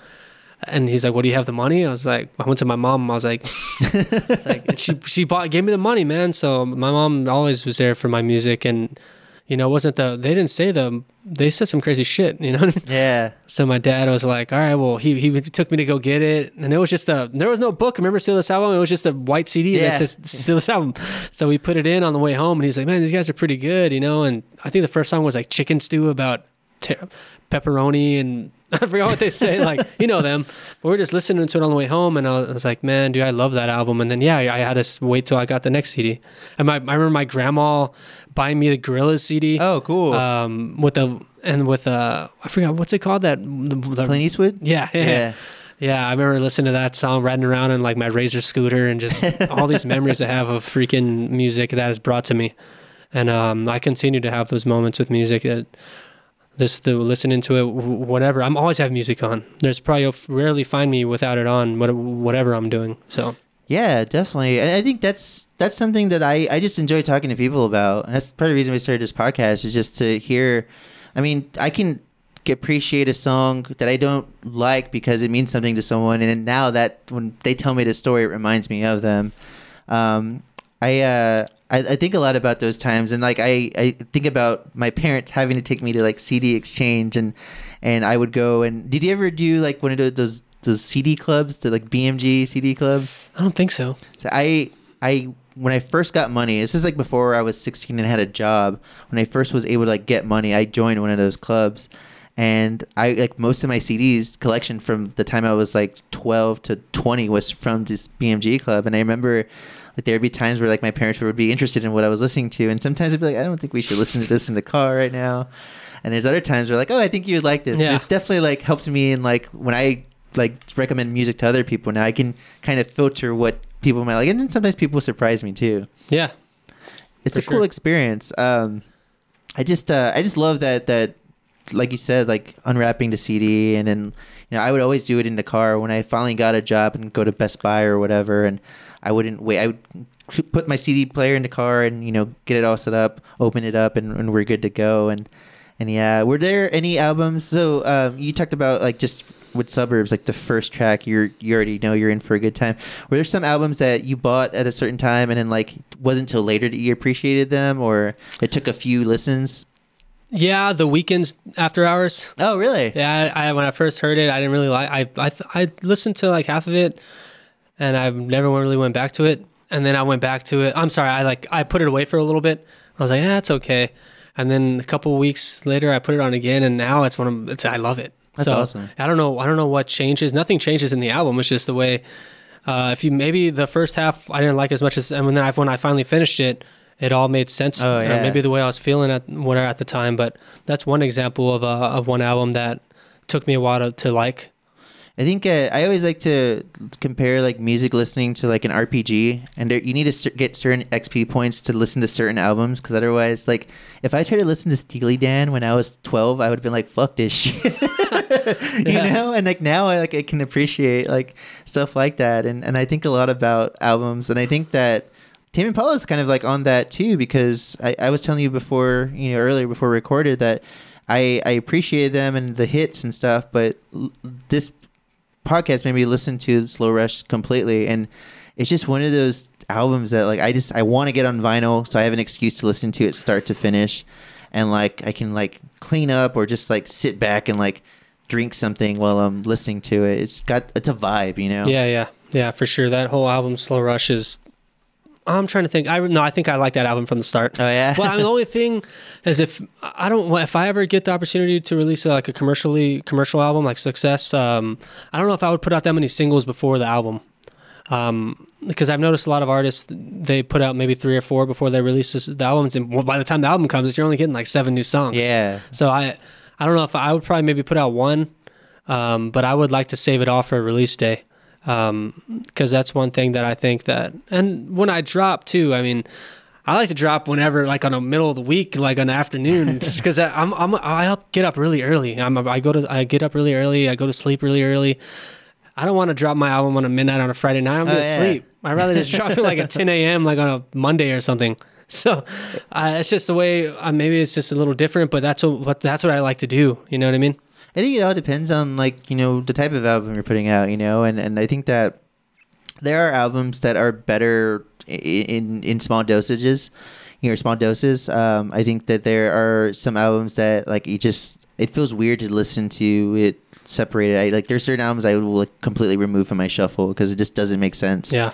and he's like what do you have the money i was like i went to my mom i was like, I was like [LAUGHS] she she bought gave me the money man so my mom always was there for my music and you know it wasn't the they didn't say the they said some crazy shit you know I mean? yeah. So my dad was like, "All right, well, he he took me to go get it, and it was just a there was no book. Remember, steal this album? It was just a white CD Yeah. that says steal this album. So we put it in on the way home, and he's like, "Man, these guys are pretty good, you know." And I think the first song was like chicken stew about ter- pepperoni and [LAUGHS] I forgot what they say. Like you know them, but we are just listening to it on the way home, and I was, I was like, "Man, dude, I love that album." And then yeah, I had to wait till I got the next CD. And my I remember my grandma buying me the Gorillaz CD. Oh, cool. Um, with the and with uh, I forgot what's it called that the, the Clint Eastwood. yeah, yeah, Yeah. yeah. I remember listening to that song, riding around in like my Razor scooter, and just [LAUGHS] all these memories I have of freaking music that has brought to me. And um, I continue to have those moments with music that just the listening to it, whatever. I'm always have music on. There's probably you'll rarely find me without it on, what- whatever I'm doing. So Yeah, definitely. And I think that's that's something that I, I just enjoy talking to people about. And that's part of the reason we started this podcast is just to hear I mean, I can appreciate a song that I don't like because it means something to someone and now that when they tell me the story it reminds me of them. Um I uh I, I think a lot about those times and like I, I think about my parents having to take me to like CD exchange and and I would go and did you ever do like one of those those, CD clubs, the like BMG CD club? I don't think so. So I I when I first got money, this is like before I was 16 and had a job. When I first was able to like get money, I joined one of those clubs. And I like most of my CDs collection from the time I was like 12 to 20 was from this BMG club. And I remember like there'd be times where like my parents would be interested in what I was listening to, and sometimes I'd be like, I don't think we should listen to this in the car right now. And there's other times where like, oh, I think you would like this. Yeah. It's definitely like helped me in like when I like recommend music to other people. Now I can kind of filter what people might like, and then sometimes people surprise me too. Yeah. It's For a cool experience. Um, I just uh, I just love that that like you said like unwrapping the CD and then you know I would always do it in the car when I finally got a job and go to Best Buy or whatever and I wouldn't wait I would put my CD player in the car and you know get it all set up open it up and, and we're good to go and and yeah were there any albums so um, you talked about like just with suburbs like the first track you're you already know you're in for a good time were there some albums that you bought at a certain time and then like wasn't until later that you appreciated them or it took a few listens Yeah, the Weeknd's after hours. oh really Yeah, I, I when I first heard it, I didn't really like. I I I listened to like half of it, and I never really went back to it. And then I went back to it. I'm sorry, I like I put it away for a little bit. I was like, yeah, it's okay. And then a couple weeks later, I put it on again, and now it's one of it's. I love it. That's So, awesome. I don't know. I don't know what changes. Nothing changes in the album. It's just the way. Uh, if you maybe the first half I didn't like as much as, and when I when I finally finished it, it all made sense. Oh, uh, yeah. maybe the way I was feeling at whatever at the time, but that's one example of a, of one album that took me a while to, to like. I think uh, I always like to compare like music listening to like an RPG, and there, you need to get certain XP points to listen to certain albums because otherwise, like if I tried to listen to Steely Dan when I was twelve, I would have been like, "Fuck this shit," [LAUGHS] you [LAUGHS] know. And like now, I like I can appreciate like stuff like that, and and I think a lot about albums, and I think that. Tame Impala is kind of like on that too because I, I was telling you before, you know, earlier before recorded that I I appreciated them and the hits and stuff, but l- this podcast made me listen to Slow Rush completely, and it's just one of those albums that like I just I want to get on vinyl, so I have an excuse to listen to it start to finish, and like I can like clean up or just like sit back and like drink something while I'm listening to it. It's got it's a vibe, you know. Yeah, yeah, yeah, for sure. That whole album, Slow Rush, is. I'm trying to think. I no, I think I like that album from the start. Oh yeah. well, I mean, the only thing is if I don't, if I ever get the opportunity to release a, like a commercially commercial album like Success, um, I don't know if I would put out that many singles before the album, um, because I've noticed a lot of artists they put out maybe three or four before they release this, the albums, and by the time the album comes, you're only getting like seven new songs. yeah. So I, I don't know if I would probably maybe put out one, um, but I would like to save it off for a release day, because that's one thing that I think that, and when I drop too, I mean, I like to drop whenever, like on a middle of the week, like on the afternoon, [LAUGHS] because I'm, I'm I get up really early. I'm I go to I get up really early. I go to sleep really early. I don't want to drop my album on a midnight on a Friday night. I'm Oh, gonna yeah. sleep. I'd rather just drop it like at [LAUGHS] 10 a.m. like on a Monday or something. So uh, it's just the way. Uh, maybe it's just a little different, but that's what, what that's what I like to do. You know what I mean? I think it all depends on like you know the type of album you're putting out, you know, and and I think that there are albums that are better in in small dosages, you know, small doses. Um, I think that there are some albums that like you just it feels weird to listen to it separated. I like there's certain albums I would like completely remove from my shuffle because it just doesn't make sense. Yeah.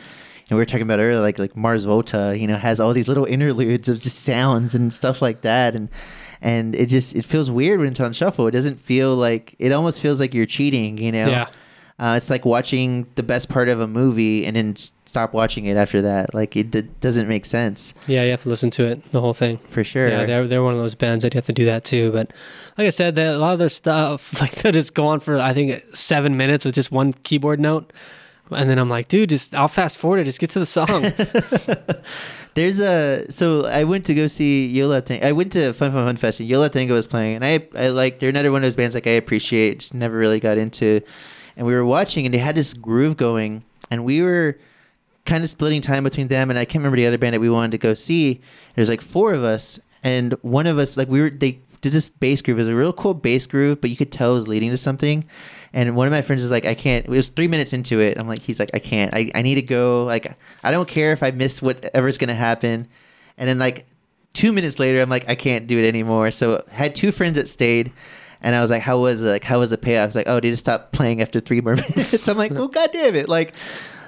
And we were talking about earlier, like like Mars Volta, you know, has all these little interludes of just sounds and stuff like that, and and it just it feels weird when it's on shuffle. It doesn't feel like it almost feels like you're cheating, you know. Yeah. Uh, it's like watching the best part of a movie and then stop watching it after that. Like it d- doesn't make sense Yeah, you have to listen to it, the whole thing. for sure. Yeah, they're they're one of those bands that you have to do that too. But like I said, that a lot of their stuff [LAUGHS] like they just go on for I think seven minutes with just one keyboard note, and then I'm like, dude, just I'll fast forward it. Just get to the song. [LAUGHS] [LAUGHS] There's a so I went to go see Yo La Tengo. I went to Fun Fun Fun Fest and Yo La Tengo was playing, and I I like they're another one of those bands like I appreciate, just never really got into. And we were watching, and they had this groove going, and we were kind of splitting time between them, and I can't remember the other band that we wanted to go see. There's like four of us, and one of us like we were they did this bass groove. It was a real cool bass groove, but you could tell it was leading to something. And one of my friends is like, I can't. It was three minutes into it. I'm like, he's like, I can't. I, I need to go. Like, I don't care if I miss whatever's gonna happen. And then like two minutes later, I'm like, I can't do it anymore. So I had two friends that stayed. And I was like, "How was it? Like, how was the payoff?" I was like, "Oh, they just stopped playing after three more [LAUGHS] minutes." I'm like, "Oh, god damn it!" Like,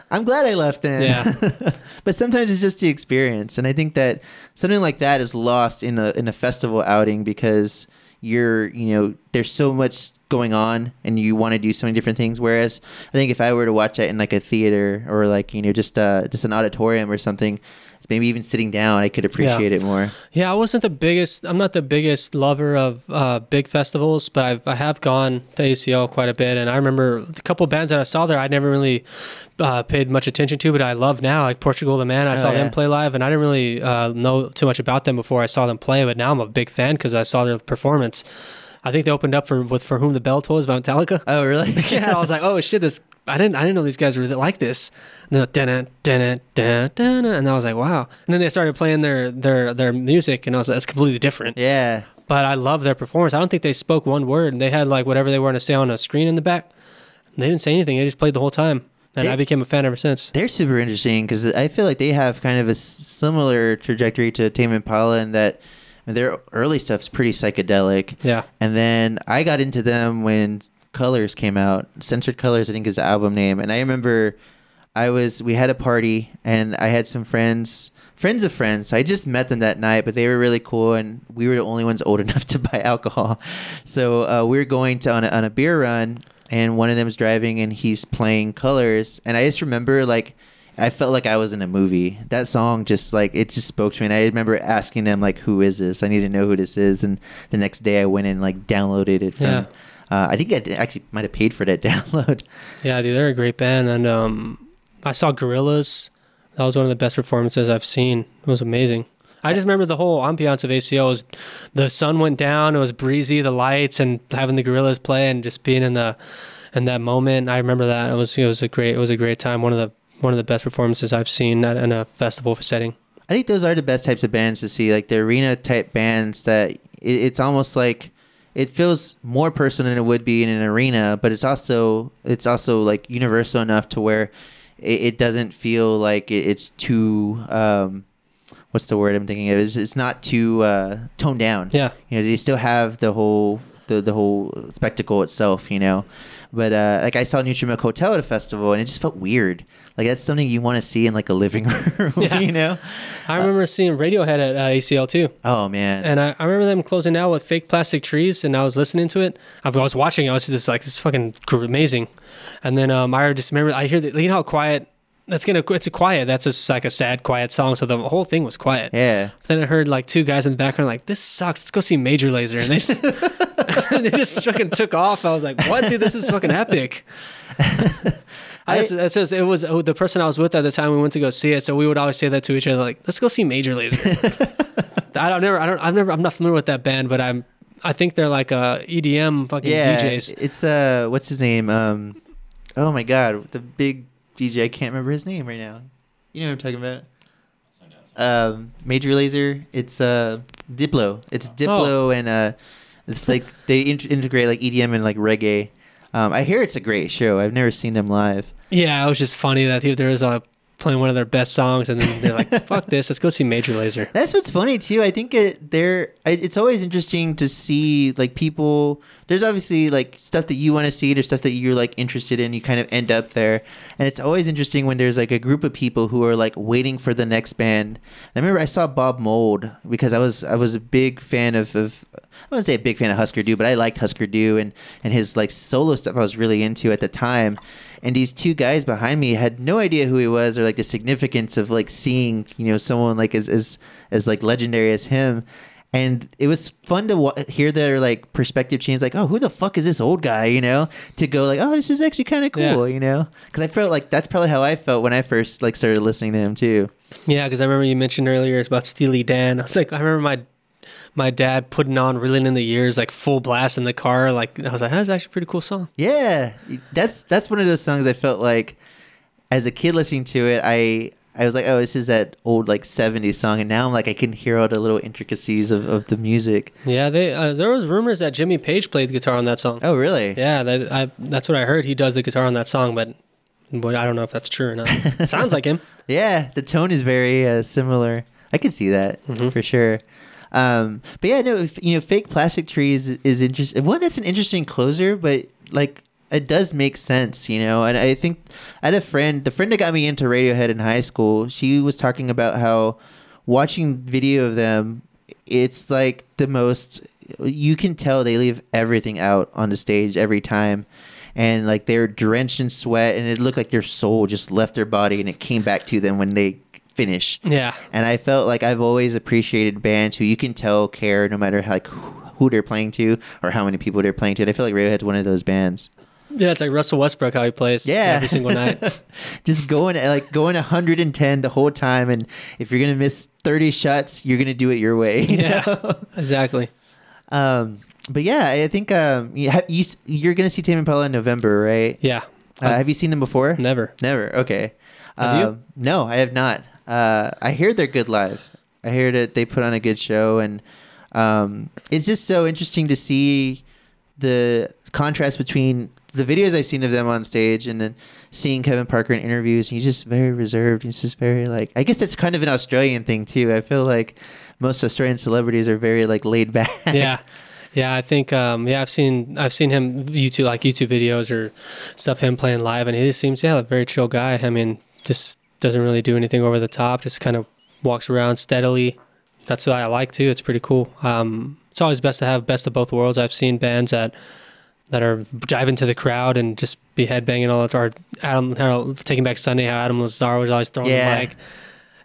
I'm glad I left then. Yeah. [LAUGHS] but sometimes it's just the experience, and I think that something like that is lost in a in a festival outing because you're you know there's so much going on and you want to do so many different things. Whereas I think if I were to watch that in like a theater or like you know just uh just an auditorium or something, maybe even sitting down, I could appreciate it more. Yeah, I wasn't the biggest. I'm not the biggest lover of uh, big festivals, but I've, I have gone to ACL quite a bit, and I remember a couple bands that I saw there. I never really uh, paid much attention to, but I love now, like Portugal the Man. I Oh, saw yeah. them play live, and I didn't really uh, know too much about them before I saw them play. But now I'm a big fan because I saw their performance. I think they opened up for with for whom the bell tolls by Metallica. Oh, really? [LAUGHS] yeah, I was like, oh shit, this I didn't I didn't know these guys were like this. And they're like, and I was like, wow. And then they started playing their their their music, and I was like, that's completely different. yeah. But I love their performance. I don't think they spoke one word. And they had like whatever they were going to say on a screen in the back. They didn't say anything. They just played the whole time, and They- I became a fan ever since. They're super interesting because I feel like they have kind of a similar trajectory to Tame Impala in that their early stuff's pretty psychedelic. Yeah, And then I got into them when Colors came out. Censored Colors, I think, is the album name. And I remember I was we had a party and I had some friends, friends of friends. I just met them that night, but they were really cool, and we were the only ones old [LAUGHS] enough to buy alcohol. So uh, we were going to on a, on a beer run, and one of them was driving, and he's playing Colors, and I just remember like I felt like I was in a movie. That song just like it just spoke to me. And I remember asking them like, "Who is this? I need to know who this is." And the next day, I went and like downloaded it from. Yeah. Uh, I think I actually might have paid for that [LAUGHS] download. Yeah, dude, they're a great band, and um, I saw Gorillaz. That was one of the best performances I've seen. It was amazing. I just remember the whole ambiance of ACL was the sun went down, it was breezy, the lights, and having the Gorillaz play, and just being in the in that moment. I remember that it was it was a great it was a great time. One of the one of the best performances I've seen at, in a festival setting. I think those are the best types of bands to see, like the arena type bands that it, it's almost like it feels more personal than it would be in an arena, but it's also it's also like universal enough to where it, it doesn't feel like it, it's too um, what's the word I'm thinking of? It's, it's not too uh, toned down. Yeah, You know, they still have the whole the, the whole spectacle itself, you know. But uh, like I saw Neutral Milk Hotel at a festival, and it just felt weird. Like that's something you want to see in like a living [LAUGHS] room, Yeah. you know. I remember seeing Radiohead at uh, ACL too. Oh man, And I, I remember them closing out with fake plastic trees, and I was listening to it. I was watching. I was just like, "This is fucking amazing." And then um, I just remember I hear that you know how quiet. That's gonna. It's a quiet. That's just like a sad, quiet song. So the whole thing was quiet. yeah. Then I heard like two guys in the background like, "This sucks. Let's go see Major Lazer." And they just, [LAUGHS] [LAUGHS] they just fucking took off. I was like, "What, dude? This is fucking epic." [LAUGHS] I, just, it says it was oh, the person I was with at the time. We went to go see it, so we would always say that to each other, like, "Let's go see Major Lazer." I don't never, I don't, I've never, I'm not familiar with that band, but I'm, I think they're like uh, EDM fucking Yeah, DJs. it's uh, what's his name? Um, oh my god, the big DJ. I can't remember his name right now. You know what I'm talking about? Um, Major Lazer. It's uh, Diplo. It's Oh. Diplo, and uh, it's like [LAUGHS] they int- integrate like EDM and like reggae. Um, I hear it's a great show. I've never seen them live. Yeah, it was just funny that there was a playing one of their best songs, and then they're like, [LAUGHS] "Fuck this, let's go see Major Lazer." That's what's funny too. I think it there. It's always interesting to see like people. There's obviously like stuff that you want to see. There's stuff that you're like interested in. You kind of end up there, and it's always interesting when there's like a group of people who are like waiting for the next band. I remember I saw Bob Mould because I was I was a big fan of. of I wouldn't say a big fan of Husker Du, but I liked Husker Du and and his like solo stuff. I was really into at the time. And these two guys behind me had no idea who he was or like the significance of like seeing you know someone like as as as like legendary as him. And it was fun to wa- hear their like perspective change, like, oh, who the fuck is this old guy, you know? To go like, oh, this is actually kind of cool, Yeah. you know? Because I felt like that's probably how I felt when I first like started listening to him too. Yeah, because I remember you mentioned earlier about Steely Dan. I was like, I remember my my dad putting on "Reeling in the Years" like full blast in the car. Like I was like, that's actually a pretty cool song. Yeah, that's that's one of those songs I felt like as a kid listening to it, I I was like, oh, this is that old like '70s song, and now I'm like, I can hear all the little intricacies of, of the music. Yeah, they uh, there was rumors that Jimmy Page played the guitar on that song. Oh, really? Yeah, that, I, that's what I heard. He does the guitar on that song, but but I don't know if that's true or not. [LAUGHS] Sounds like him. Yeah, the tone is very uh, similar. I can see that Mm-hmm. for sure. Um, but yeah, no, if, you know, fake plastic trees is interesting. One, it's an interesting closer, but like it does make sense, you know. And I think I had a friend, the friend that got me into Radiohead in high school. She was talking about how watching video of them, it's like the most. You can tell they leave everything out on the stage every time. And like they're drenched in sweat, and it looked like their soul just left their body, and it came back to them when they finished. Yeah, And I felt like I've always appreciated bands who you can tell care no matter how, like who they're playing to or how many people they're playing to. And I feel like Radiohead's one of those bands. yeah. It's like Russell Westbrook how he plays. Yeah. every single night. [LAUGHS] Just going like going 110 the whole time, and if you're gonna miss 30 shots, you're gonna do it your way. [LAUGHS] you Yeah. know? exactly. Um, but yeah, I think um, you have, you you're gonna see Tame Impala in November, right? Yeah, Uh, have you seen them before? never. Never. Okay. Have you? Um, No, I have not. Uh, I hear they're good live. I hear that they put on a good show, and um, it's just so interesting to see the contrast between the videos I've seen of them on stage and then seeing Kevin Parker in interviews. He's just very reserved. He's just very like. I guess that's kind of an Australian thing too. I feel like most Australian celebrities are very like laid back. yeah yeah i think um yeah i've seen i've seen him youtube like youtube videos or stuff him playing live and he just seems yeah a very chill guy i mean just doesn't really do anything over the top just kind of walks around steadily that's what i like too it's pretty cool um it's always best to have best of both worlds i've seen bands that that are diving to the crowd and just be headbanging all the time. Or Adam, how, taking back Sunday, how Adam Lazar was always throwing Yeah. the mic,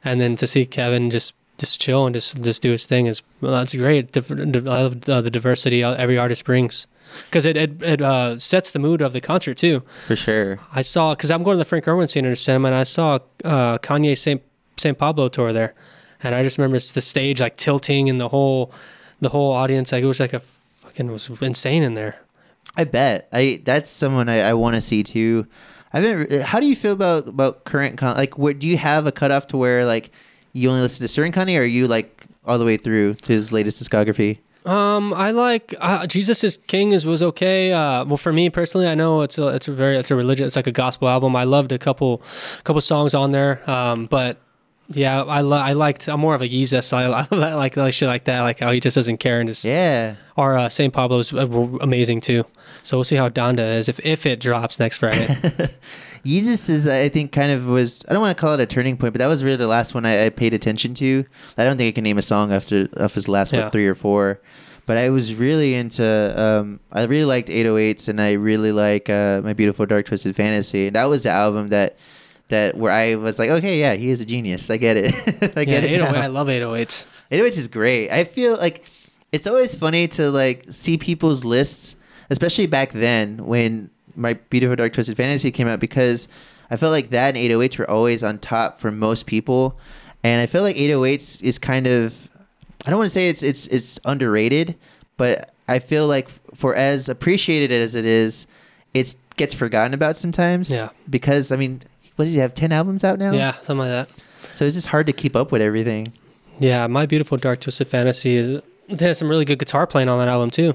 and then to see Kevin just just chill and just just do his thing is well, that's great. I love uh, the diversity every artist brings because it it, it uh, sets the mood of the concert too. for sure. I saw because I'm going to the Frank Erwin Center Cinema, and I saw uh, Kanye Saint Saint Pablo tour there, and I just remember it's the stage like tilting and the whole the whole audience like it was like a fucking it was insane in there. I bet. I that's someone I, I want to see too. I haven't. How do you feel about about current con? Like, what do you have a cutoff to where like you only listen to certain Kanye, or are you like all the way through to his latest discography? Um, I like uh, Jesus is King is was okay. Uh, well, for me personally, I know it's a it's a very it's a religion. It's like a gospel album. I loved a couple couple songs on there. Um, but yeah, I lo- I liked. I'm more of a Yeezus. I, [LAUGHS] I like like shit like that. Like how he just doesn't care and just Yeah. Or uh, St. Pablo's uh, amazing too. So we'll see how Donda is if if it drops next Friday. [LAUGHS] Yeezus is, I think, kind of was. I don't want to call it a turning point, but that was really the last one I, I paid attention to. I don't think I can name a song after off his last Yeah. what three or four, but I was really into. Um, I really liked 808s, and I really like uh, my beautiful dark twisted fantasy. And that was the album that that where I was like, okay, yeah, he is a genius. I get it. [LAUGHS] I yeah, get it. 808, now. I love 808s. 808s is great. I feel like it's always funny to like see people's lists, especially back then when my beautiful dark twisted fantasy came out because I felt like that and 808s were always on top for most people, and I feel like 808s is kind of I don't want to say it's it's it's underrated, but I feel like for as appreciated as it is, it gets forgotten about sometimes. Yeah. Because I mean, what does he have? Ten albums out now. Yeah, something like that. So it's just hard to keep up with everything. Yeah, My Beautiful Dark Twisted Fantasy is- it has some really good guitar playing on that album too.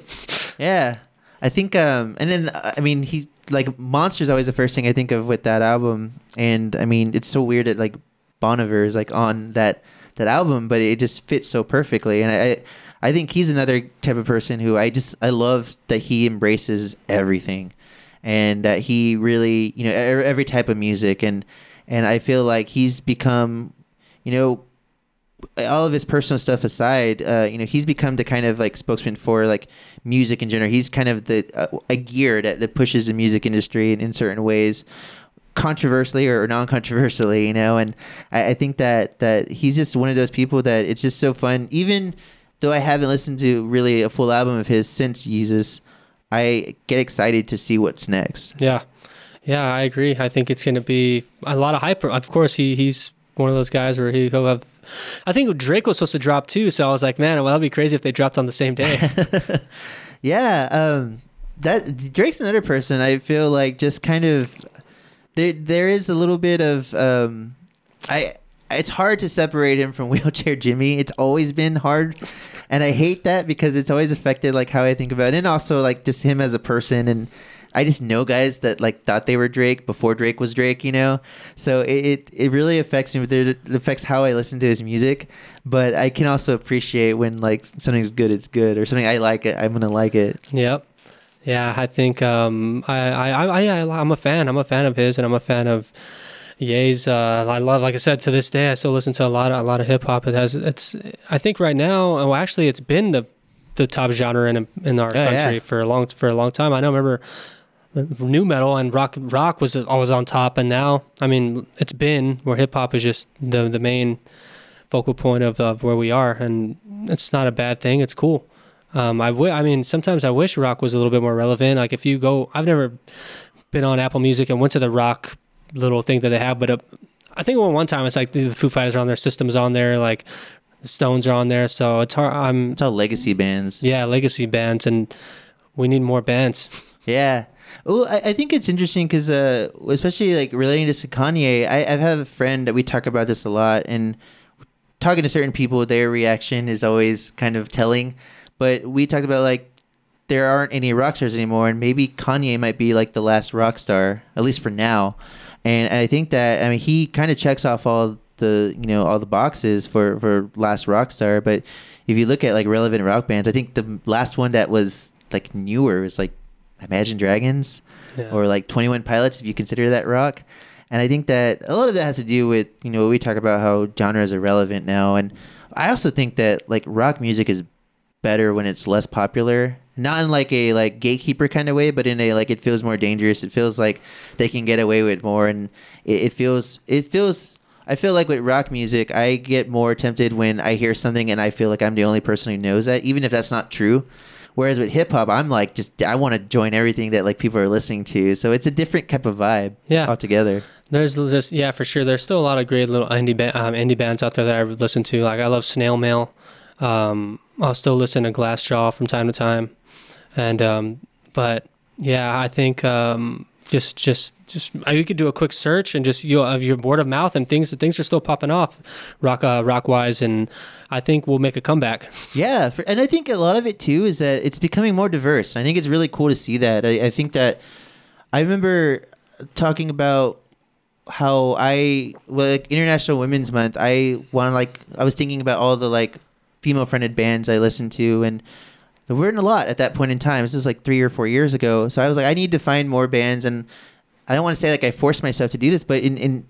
Yeah, I think, um, and then uh, I mean, he like Monster's always the first thing I think of with that album, and I mean, it's so weird that like Bon Iver is like on that that album, but it just fits so perfectly, and I. I think he's another type of person who I just I love that he embraces everything, and that he really you know every type of music, and and I feel like he's become, you know, all of his personal stuff aside, uh, you know, he's become the kind of like spokesman for like music in general. He's kind of the uh, a gear that, that pushes the music industry in, in certain ways, controversially or non-controversially, you know. And I, I think that that he's just one of those people that it's just so fun. Even though I haven't listened to really a full album of his since Yeezus, I get excited to see what's next. Yeah, yeah, I agree. I think it's going to be a lot of hype. Of course, he he's one of those guys where he, he'll have. I think Drake was supposed to drop too, so I was like, man, well, that'd be crazy if they dropped on the same day. [LAUGHS] Yeah, um, that Drake's another person. I feel like just kind of there. There is a little bit of um, I. It's hard to separate him from [LAUGHS] Wheelchair Jimmy. It's always been hard, and I hate that because it's always affected like how I think about it, and also like just him as a person. And I just know guys that like thought they were Drake before Drake was Drake, you know. So it it, it really affects me. It affects how I listen to his music, but I can also appreciate when like something's good, it's good, or something I like it, I'm gonna like it. Yep. Yeah, I think um, I, I, I, I, I'm a fan. I'm a fan of his, and I'm a fan of Ye's. Uh, I love, like I said, to this day, I still listen to a lot of a lot of hip hop. It has, it's. I think right now, well, actually, it's been the the top genre in in our Oh, yeah. country for a long for a long time. I know. Remember, nu metal and rock rock was always on top, and now, I mean, it's been where hip hop is just the the main focal point of, of where we are, and it's not a bad thing. It's cool. Um, I I mean, sometimes I wish rock was a little bit more relevant. Like if you go, I've never been on Apple Music and went to the rock little thing that they have, but uh, I think one one time it's like the Foo Fighters are on there, Systems on there, like the Stones are on there. So it's hard. I'm It's all legacy bands. yeah, legacy bands, and we need more bands. Yeah. Well, I, I think it's interesting because, uh, especially like relating to Kanye, I, I've had a friend that we talk about this a lot, and talking to certain people, their reaction is always kind of telling. But we talked about like there aren't any rock stars anymore, and maybe Kanye might be like the last rock star, at least for now. And I think that I mean he kind of checks off all the you know all the boxes for for last rock star. But if you look at like relevant rock bands, I think the last one that was like newer was like Imagine Dragons Yeah. or like 21 Pilots if you consider that rock. And I think that a lot of that has to do with, you know, we talk about how genres are relevant now. And I also think that like rock music is better when it's less popular. Not in like a like gatekeeper kind of way, but in a like it feels more dangerous. It feels like they can get away with more, and it, it feels it feels. I feel like with rock music, I get more tempted when I hear something and I feel like I'm the only person who knows that, even if that's not true. Whereas with hip hop, I'm like just I want to join everything that like people are listening to. So it's a different type of vibe. Yeah. altogether. There's this, yeah, for sure. There's still a lot of great little indie ba- um, indie bands out there that I would listen to. Like I love Snail Mail. Um, I'll still listen to Glassjaw from time to time, and um, but yeah, I think um, just just just uh, you could do a quick search and just you of your word of mouth and things things are still popping off, rock uh, rock wise, and I think we'll make a comeback. Yeah, for, and I think a lot of it too is that it's becoming more diverse. I think it's really cool to see that. I, I think that I remember talking about how I well, like International Women's Month. I want like I was thinking about all the like female fronted bands I listened to and. There weren't a lot at that point in time. This is like three or four years ago. So I was like, I need to find more bands, and I don't want to say like I forced myself to do this, but in in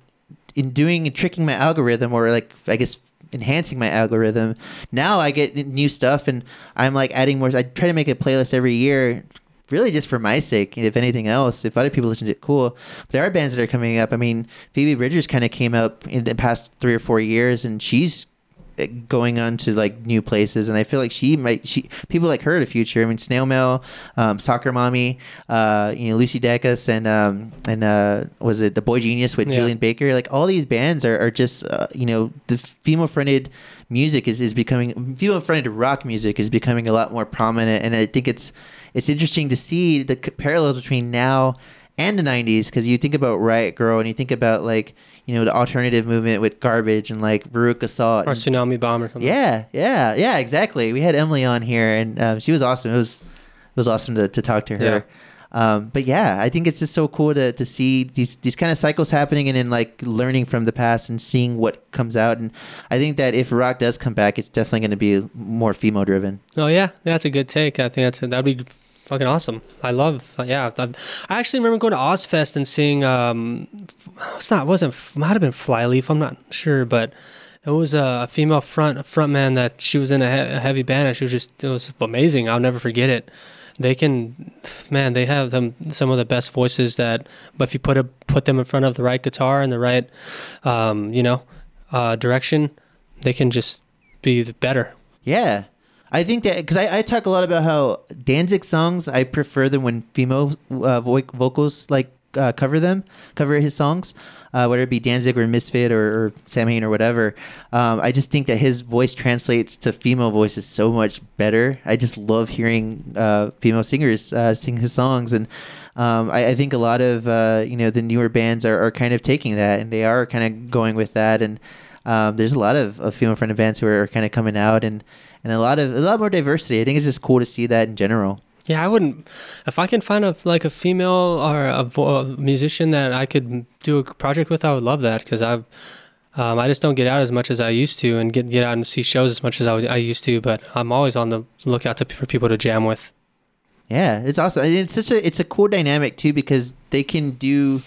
in doing and tricking my algorithm or like I guess enhancing my algorithm, now I get new stuff and I'm like adding more. I try to make a playlist every year, really just for my sake. If anything else, if other people listen to it, cool. But there are bands that are coming up. I mean, Phoebe Bridgers kind of came up in the past three or four years, and she's going on to like new places and i feel like she might she people like her in the future i mean snail mail um, soccer mommy uh, you know lucy dacus and um, and uh, was it the boy genius with Yeah. julien baker like all these bands are, are just uh, you know the female fronted music is, is becoming female fronted rock music is becoming a lot more prominent and i think it's it's interesting to see the parallels between now and the 90s because you think about riot grrrl and you think about like you know the alternative movement with garbage and like veruca salt Or and- Tsunami Bomb or something. yeah, yeah, yeah, exactly. We had Emily on here, and um, she was awesome. It was it was awesome to, to talk to her. Um, but yeah, I think it's just so cool to, to see these these kind of cycles happening, and then like learning from the past and seeing what comes out. And I think that if rock does come back, it's definitely going to be more female driven. Oh yeah, that's a good take. I think that's that'd be fucking awesome. I love. Yeah, I, actually remember going to Ozzfest and seeing. Um, it's not. It wasn't. Might have been Flyleaf. I'm not sure, but it was a female front front man that she was in a, he- a heavy band and she was just. It was amazing. I'll never forget it. They can, man. They have them some of the best voices that. But if you put a put them in front of the right guitar and the right, um, you know, uh, direction, they can just be the better. Yeah. I think that because I, I talk a lot about how Danzig songs I prefer them when female uh, vo- vocals like uh, cover them, cover his songs, uh, whether it be Danzig or Misfit or, or Samhain or whatever. Um, I just think that his voice translates to female voices so much better. I just love hearing uh, female singers uh, sing his songs, and um, I, I think a lot of uh, you know the newer bands are, are kind of taking that, and they are kind of going with that, and um, there's a lot of, of female friendly bands who are kind of coming out and and a lot of a lot more diversity. I think it's just cool to see that in general. Yeah, I wouldn't. If I can find a like a female or a, vo- a musician that I could do a project with, I would love that because I've. Um, I just don't get out as much as I used to, and get get out and see shows as much as I, I used to. But I'm always on the lookout to, for people to jam with. Yeah, it's awesome. It's such a it's a cool dynamic too because they can do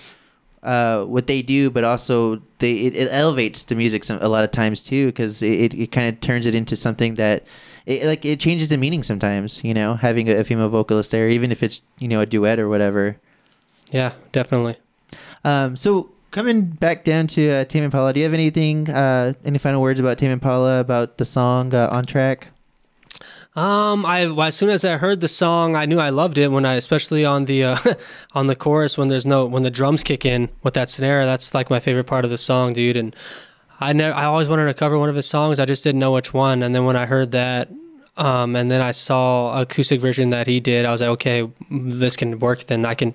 uh, what they do, but also they it, it elevates the music some, a lot of times too because it, it, it kind of turns it into something that it, like it changes the meaning sometimes. You know, having a, a female vocalist there, even if it's you know a duet or whatever. Yeah, definitely. Um, so coming back down to uh, Tame Impala, do you have anything, uh, any final words about Tame Impala about the song uh, on track? Um, I well, as soon as I heard the song, I knew I loved it. When I, especially on the uh, [LAUGHS] on the chorus, when there's no when the drums kick in with that snare, that's like my favorite part of the song, dude. And I never, I always wanted to cover one of his songs. I just didn't know which one. And then when I heard that, um, and then I saw acoustic version that he did, I was like, okay, this can work. Then I can,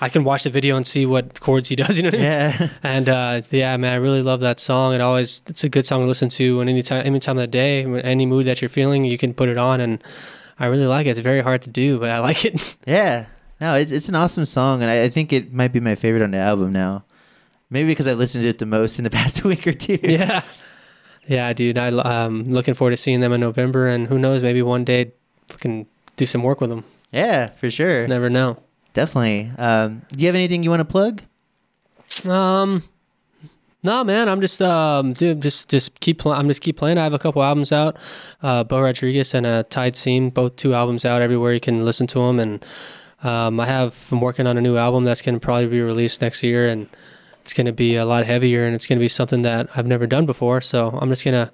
I can watch the video and see what chords he [LAUGHS] does. You know what I mean? Yeah. [LAUGHS] And uh, yeah, man, I really love that song. It always it's a good song to listen to, and any time, any time of the day, any mood that you're feeling, you can put it on, and I really like it. It's very hard to do, but I [LAUGHS] like it. Yeah. No, it's, it's an awesome song, and I, I think it might be my favorite on the album now. Maybe because I listened to it the most in the past week or two. yeah, yeah, dude. I um looking forward to seeing them in November, and who knows, maybe one day we can do some work with them. Yeah, for sure. Never know. Definitely. Um, do you have anything you want to plug? Um, No, man, I'm just um, dude, just just keep playing. I'm just keep playing. I have a couple albums out, uh, Bo Rodriguez and uh, Tide Scene, both two albums out everywhere. You can listen to them, and um, I have I'm working on a new album that's gonna probably be released next year, and it's gonna be a lot heavier, and it's gonna be something that I've never done before. So I'm just gonna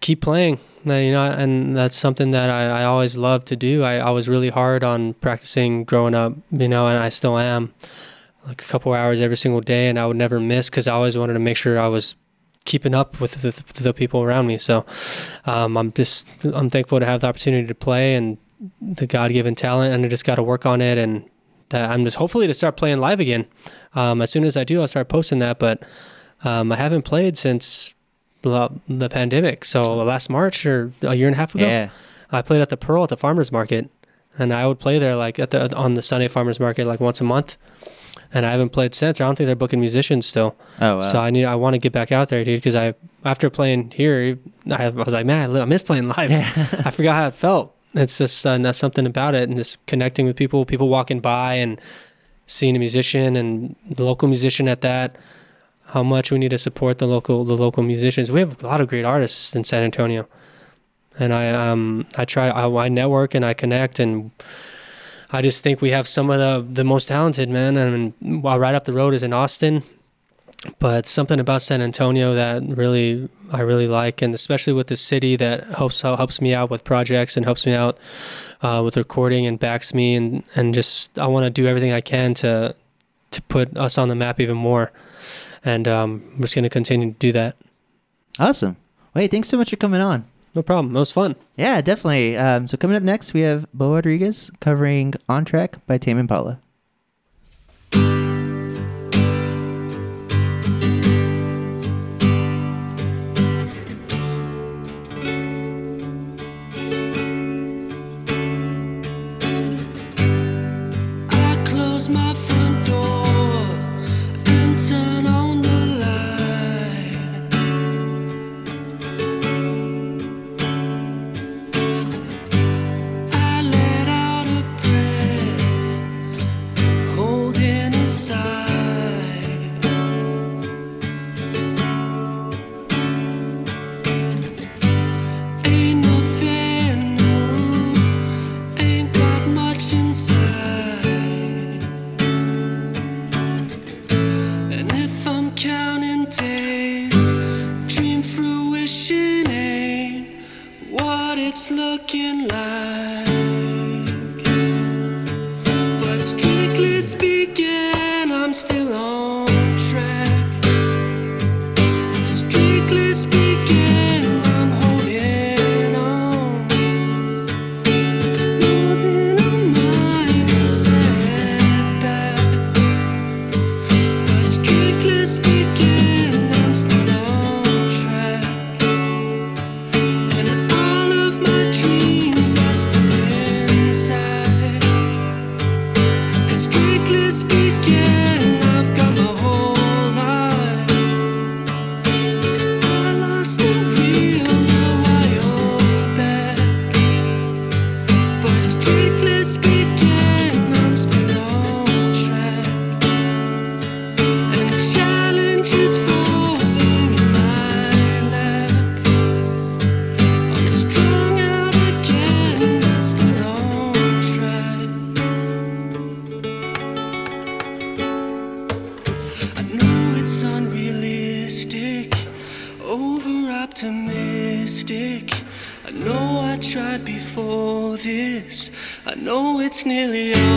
keep playing, uh, you know, and that's something that I, I always loved to do. I, I was really hard on practicing growing up, you know, and I still am like a couple hours every single day, and I would never miss because I always wanted to make sure I was keeping up with the, the people around me. So um, I'm just I'm thankful to have the opportunity to play and the God given talent, and I just got to work on it, and that I'm just hopefully to start playing live again. Um, as soon as I do, I'll start posting that, but um, I haven't played since the pandemic. So last March or a year and a half ago, Yeah. I played at the Pearl at the farmers market, and I would play there like at the on the Sunday farmers market like once a month. And I haven't played since. I don't think they're booking musicians still. Oh, wow. So I need. I want to get back out there, dude. Because I after playing here, I, I was like, man, I miss playing live. [LAUGHS] I forgot how it felt. It's just uh, that's something about it, and just connecting with people, people walking by, and seeing a musician and the local musician at that. How much we need to support the local the local musicians. We have a lot of great artists in San Antonio, and I um I try I, I network and I connect and. I just think we have some of the the most talented men, and while right up the road is in Austin, but something about San Antonio that really I really like, and especially with the city that helps helps me out with projects and helps me out uh, with recording and backs me, and and just I want to do everything I can to to put us on the map even more, and um, I'm just going to continue to do that. Awesome. Wait, thanks so much for coming on. No problem. It was fun. Yeah, definitely. Um, so coming up next, we have Bo Rodriguez covering "On Track" by Tame Impala. If I'm counting days, dream fruition ain't what it's looking like. But strictly speaking, nearly August.